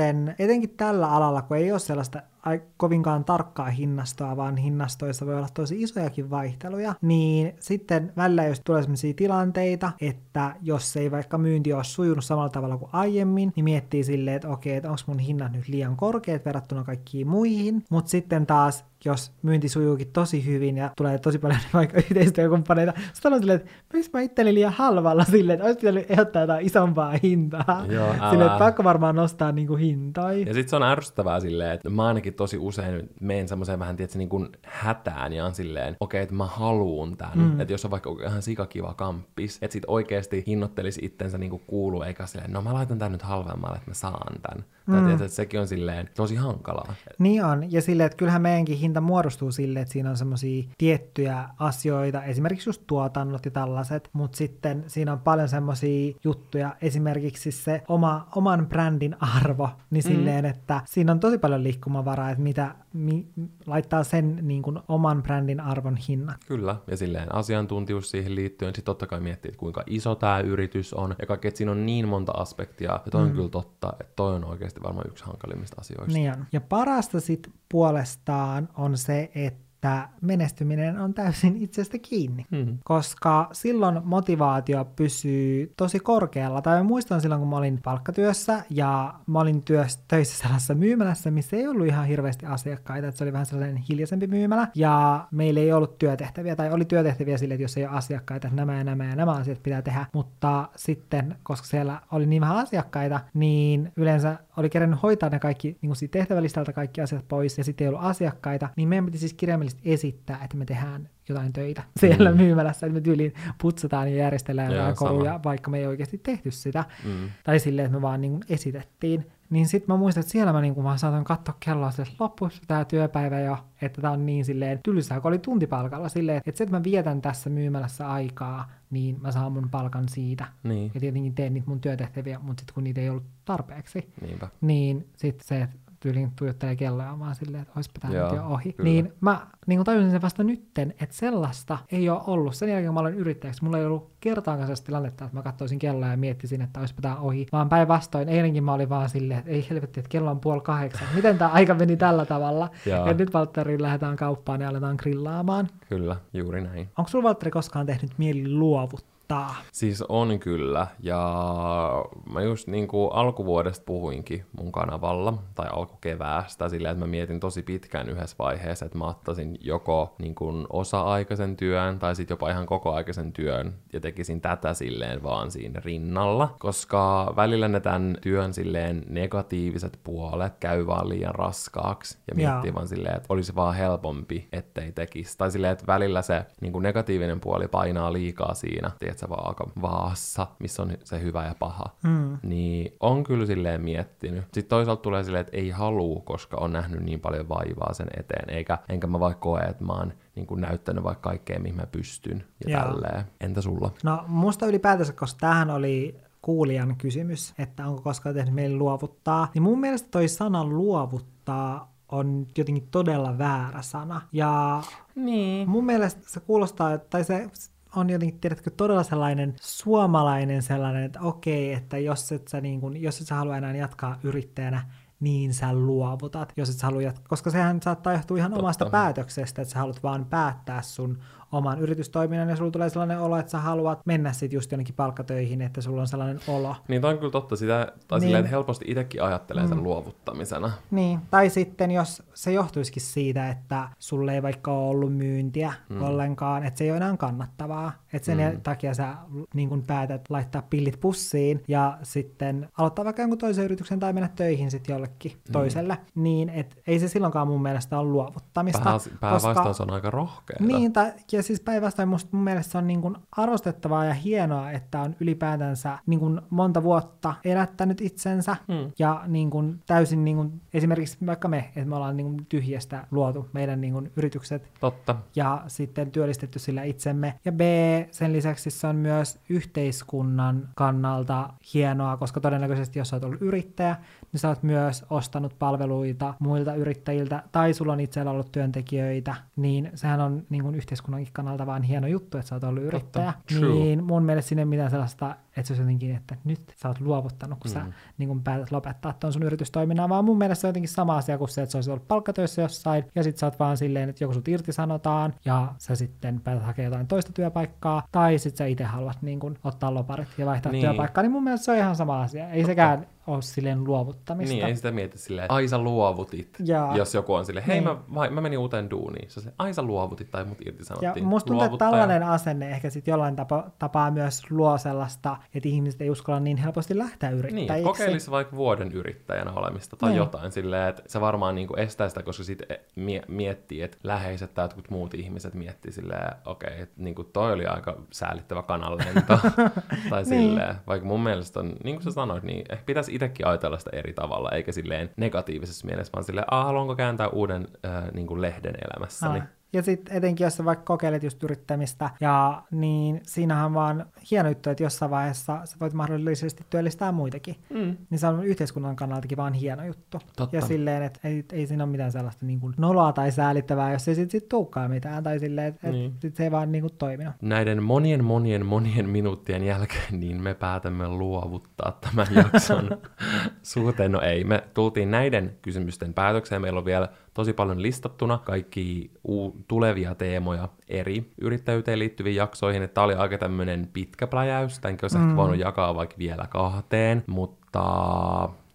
sitten, etenkin tällä alalla, kun ei ole sellaista ai, kovinkaan tarkkaa hinnastoa, vaan hinnastoissa voi olla tosi isojakin vaihteluja, niin sitten välillä jos tulee sellaisia tilanteita, että jos ei vaikka myynti ole sujunut samalla tavalla kuin aiemmin, niin miettii silleen, että okei, että onko mun hinnat nyt liian korkeat verrattuna kaikkiin muihin, mutta sitten taas jos myynti sujuukin tosi hyvin ja tulee tosi paljon vaikka yhteistyökumppaneita, sitten on silleen, että miksi mä itteni liian halvalla silleen, että olisi pitänyt ehdottaa jotain isompaa hintaa. Joo, älä. silleen, että pakko varmaan nostaa niinku hintoja. Ja sitten se on ärsyttävää silleen, että mä ainakin tosi usein menen semmoiseen vähän, tietysti, niin kuin hätään ja on silleen, okei, okay, että mä haluun tämän. Mm. Että jos on vaikka ihan sikakiva kamppis, että sit oikeasti hinnoittelisi itsensä niin kuin kuuluu, eikä silleen, no mä laitan tän nyt halvemmalle, että mä saan tämän. Mm. Tai tietysti, että sekin on silleen tosi hankalaa. Niin on, ja silleen, että kyllähän meidänkin hinta muodostuu silleen, että siinä on semmoisia tiettyjä asioita, esimerkiksi just tuotannot ja tällaiset, mutta sitten siinä on paljon semmoisia juttuja, esimerkiksi se oma, oman brändin arvo, niin mm. silleen, että siinä on tosi paljon liikkumavaraa, että mitä mi, laittaa sen niin kuin, oman brändin arvon hinnan. Kyllä, ja silleen asiantuntijuus siihen liittyen, sitten totta kai miettii, että kuinka iso tämä yritys on, ja kaikki, että siinä on niin monta aspektia, että on mm. kyllä totta, että toi on oikeasti varmaan yksi hankalimmista asioista. Niin on. Ja parasta sitten puolestaan on se, että että menestyminen on täysin itsestä kiinni, mm-hmm. koska silloin motivaatio pysyy tosi korkealla. Tai mä muistan silloin, kun mä olin palkkatyössä ja mä olin työssä, töissä sellaisessa myymälässä, missä ei ollut ihan hirveästi asiakkaita, että se oli vähän sellainen hiljaisempi myymälä, ja meillä ei ollut työtehtäviä, tai oli työtehtäviä sille, että jos ei ole asiakkaita, että nämä ja nämä ja nämä asiat pitää tehdä, mutta sitten, koska siellä oli niin vähän asiakkaita, niin yleensä oli kerännyt hoitaa ne kaikki niin siitä tehtävälistalta kaikki asiat pois, ja sitten ei ollut asiakkaita, niin meidän piti siis kirjaimellisesti esittää, että me tehdään jotain töitä siellä mm. myymälässä, että me tyyliin putsataan ja järjestellään jotain koruja, vaikka me ei oikeasti tehty sitä. Mm. Tai silleen, että me vaan niin esitettiin. Niin sitten mä muistan, että siellä mä, niin mä saatan katsoa kelloa, että loppuisi tämä työpäivä jo, että tämä on niin silleen tylsää, kun oli tuntipalkalla silleen, että se, että mä vietän tässä myymälässä aikaa, niin mä saan mun palkan siitä. Niin. Ja tietenkin teen niitä mun työtehtäviä, mutta sitten kun niitä ei ollut tarpeeksi, Niinpä. niin sitten se, että tyyliin tuijottelee kelloa vaan silleen, että olisipa tämä nyt jo ohi. Kyllä. Niin mä niin tajusin sen vasta nytten, että sellaista ei ole ollut. Sen jälkeen, kun mä olen yrittäjäksi, mulla ei ollut kertaakaan sellaista tilannetta, että mä katsoisin kelloa ja miettisin, että olisipa tämä ohi. Vaan päinvastoin, eilenkin mä olin vaan silleen, että ei helvetti, että kello on puoli kahdeksan. Miten tämä aika meni tällä tavalla? ja nyt Valtteriin lähdetään kauppaan ja aletaan grillaamaan. Kyllä, juuri näin. Onko sulla Valtteri koskaan tehnyt mieli luovuttaa? Kannattaa. Siis on kyllä, ja mä just niin kuin alkuvuodesta puhuinkin mun kanavalla, tai alkukeväästä, silleen, että mä mietin tosi pitkään yhdessä vaiheessa, että mä ottaisin joko niin kuin osa-aikaisen työn, tai sitten jopa ihan koko-aikaisen työn, ja tekisin tätä silleen vaan siinä rinnalla, koska välillä ne tämän työn silleen negatiiviset puolet käy vaan liian raskaaksi, ja miettii vaan silleen, että olisi vaan helpompi, ettei tekisi. Tai silleen, että välillä se niin kuin negatiivinen puoli painaa liikaa siinä, tiedät, tiedätkö, vaassa, missä on se hyvä ja paha. Mm. Niin on kyllä silleen miettinyt. Sitten toisaalta tulee silleen, että ei halua, koska on nähnyt niin paljon vaivaa sen eteen, eikä, enkä mä vaikka koe, että mä oon niin kuin näyttänyt vaikka kaikkea, mihin mä pystyn ja Joo. tälleen. Entä sulla? No musta ylipäätänsä, koska tähän oli kuulijan kysymys, että onko koskaan tehnyt meille luovuttaa, niin mun mielestä toi sana luovuttaa on jotenkin todella väärä sana. Ja niin. mun mielestä se kuulostaa, tai se on jotenkin, tiedätkö, todella sellainen suomalainen sellainen, että okei, että jos et sä, niin kun, jos et sä halua enää jatkaa yrittäjänä, niin sä luovutat, jos et sä halua jatkaa, koska sehän saattaa johtua ihan Totta. omasta päätöksestä, että sä haluat vaan päättää sun oman yritystoiminnan ja sulla tulee sellainen olo, että sä haluat mennä sitten just jonnekin palkkatöihin, että sulla on sellainen olo. Niin, on kyllä totta. Sitä, tai niin. silleen, helposti itsekin ajattelee sen mm. luovuttamisena. Niin, tai sitten jos se johtuisikin siitä, että sulle ei vaikka ole ollut myyntiä mm. ollenkaan, että se ei ole enää kannattavaa, että sen mm. takia sä niin kun päätät laittaa pillit pussiin ja sitten aloittaa vaikka jonkun toisen yrityksen tai mennä töihin sitten jollekin mm. toiselle, niin et ei se silloinkaan mun mielestä ole luovuttamista. Pää, päävastaus koska... on aika rohkea. Niin, tai, ja siis päinvastoin musta mun mielestä se on niin kuin arvostettavaa ja hienoa, että on ylipäätänsä niin kuin monta vuotta elättänyt itsensä hmm. ja niin kuin täysin niin kuin, esimerkiksi vaikka me, että me ollaan niin kuin tyhjästä luotu meidän niin kuin yritykset Totta. ja sitten työllistetty sillä itsemme. Ja B, sen lisäksi se on myös yhteiskunnan kannalta hienoa, koska todennäköisesti jos sä oot ollut yrittäjä, niin sä oot myös ostanut palveluita muilta yrittäjiltä tai sulla on itsellä ollut työntekijöitä, niin sehän on niin kuin yhteiskunnan kannalta vaan hieno juttu, että sä oot ollut yrittäjä. Niin mun mielestä sinne mitään sellaista että se olisi jotenkin, että nyt sä oot luovuttanut, kun mm. sä Mm. niin kun päätät lopettaa tuon sun yritystoiminnan, vaan mun mielestä se on jotenkin sama asia kuin se, että sä olisit ollut palkkatöissä jossain, ja sit sä oot vaan silleen, että joku sut irtisanotaan, ja sä sitten päätät hakea jotain toista työpaikkaa, tai sit sä itse haluat niin kun, ottaa loparit ja vaihtaa Niin. työpaikkaa, niin mun mielestä se on ihan sama asia. Ei sekään ole silleen luovuttamista. Niin, ei sitä mieti silleen, että ai sä luovutit. Jaa. Jos joku on silleen, hei Niin. mä, vai, mä menin uuteen duuniin. Se on ai sä luovutit tai mut Ja irtisanottiin. musta tuntuu, että tällainen asenne ehkä sitten jollain tapa, tapaa myös luo sellaista, että ihmiset ei uskalla niin helposti lähteä yrittäjiksi. Niin, kokeilisi vaikka vuoden yrittäjänä olemista tai Niin. jotain silleen, että se varmaan niinku estää sitä, koska sitten mie- miettii, että läheiset tai jotkut muut ihmiset miettii silleen, okei, okay, että niinku toi oli aika säälittävä kananlento. tai Niin. silleen, vaikka mun mielestä on, niin kuin sä sanoit, niin ehkä pitäisi itsekin ajatella sitä eri tavalla, eikä silleen negatiivisessa mielessä, vaan silleen, ah, haluanko kääntää uuden äh, niinku lehden elämässäni. Ai. Ja sitten etenkin, jos sä vaikka kokeilet just yrittämistä, ja niin siinähän vaan hieno juttu, että jossain vaiheessa sä voit mahdollisesti työllistää muitakin. Mm. Niin se on yhteiskunnan kannaltakin vaan hieno juttu. Totta. Ja silleen, että ei, ei siinä ole mitään sellaista niin kuin noloa tai säälittävää, jos ei sit, sit tulekaan mitään, tai silleen, että et Niin. sit se ei vaan niin kuin toiminut. Näiden monien monien monien minuuttien jälkeen niin me päätämme luovuttaa tämän jakson suhteen. No ei, me tultiin näiden kysymysten päätökseen. Meillä on vielä tosi paljon listattuna kaikki u- tulevia teemoja eri yrittäjyyteen liittyviin jaksoihin. Tämä oli aika tämmöinen pitkä pläjäys. Tämänkin olisi mm. ehkä voinut jakaa vaikka vielä kahteen, mutta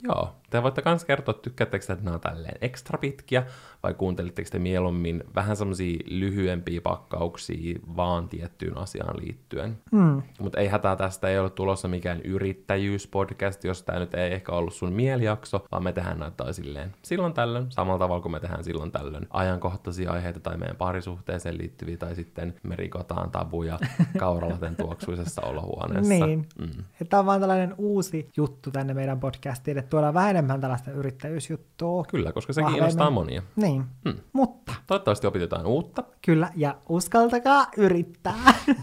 joo, te voitte myös kertoa, tykkäättekö te, että nämä on tälleen ekstra pitkiä, vai kuuntelitteko te mieluummin vähän semmoisia lyhyempiä pakkauksia vaan tiettyyn asiaan liittyen. Mm. Mutta ei hätää tästä, ei ole tulossa mikään yrittäjyyspodcast, jos tämä nyt ei ehkä ollut sun mielijakso, vaan me tehdään näitä silleen silloin tällöin, samalla tavalla kuin me tehdään silloin tällöin ajankohtaisia aiheita tai meidän parisuhteeseen liittyviä, tai sitten me rikotaan tabuja kauralaten tuoksuisessa olohuoneessa. Niin. Mm. Tämä on vaan tällainen uusi juttu tänne meidän podcastiin, että tuodaan vähän enemmän tällaista yrittäjyysjuttua. Kyllä, koska se Vahvemmin. kiinnostaa monia. Niin, Hmm. mutta Toivottavasti opit jotain uutta. kyllä, ja uskaltakaa yrittää.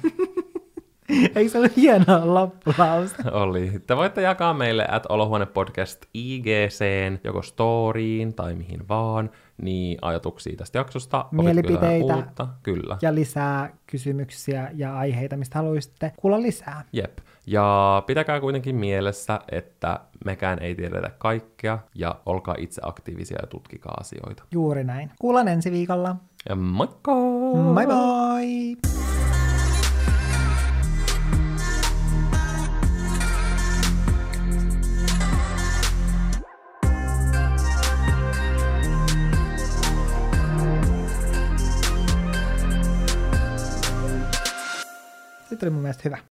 Eikö se ole hieno loppulause? Oli. Te voitte jakaa meille at Olohuone Podcast IGCen, joko storyin tai mihin vaan, niin ajatuksia tästä jaksosta. Mielipiteitä. Uutta? Kyllä. Ja lisää kysymyksiä ja aiheita, mistä haluaisitte kuulla lisää. Jep. Ja pitäkää kuitenkin mielessä, että mekään ei tiedetä kaikkea, ja olkaa itse aktiivisia ja tutkikaa asioita. Juuri näin. Kuullaan ensi viikolla. Ja moikka! Moi moi! Sitten oli mun mielestä hyvä.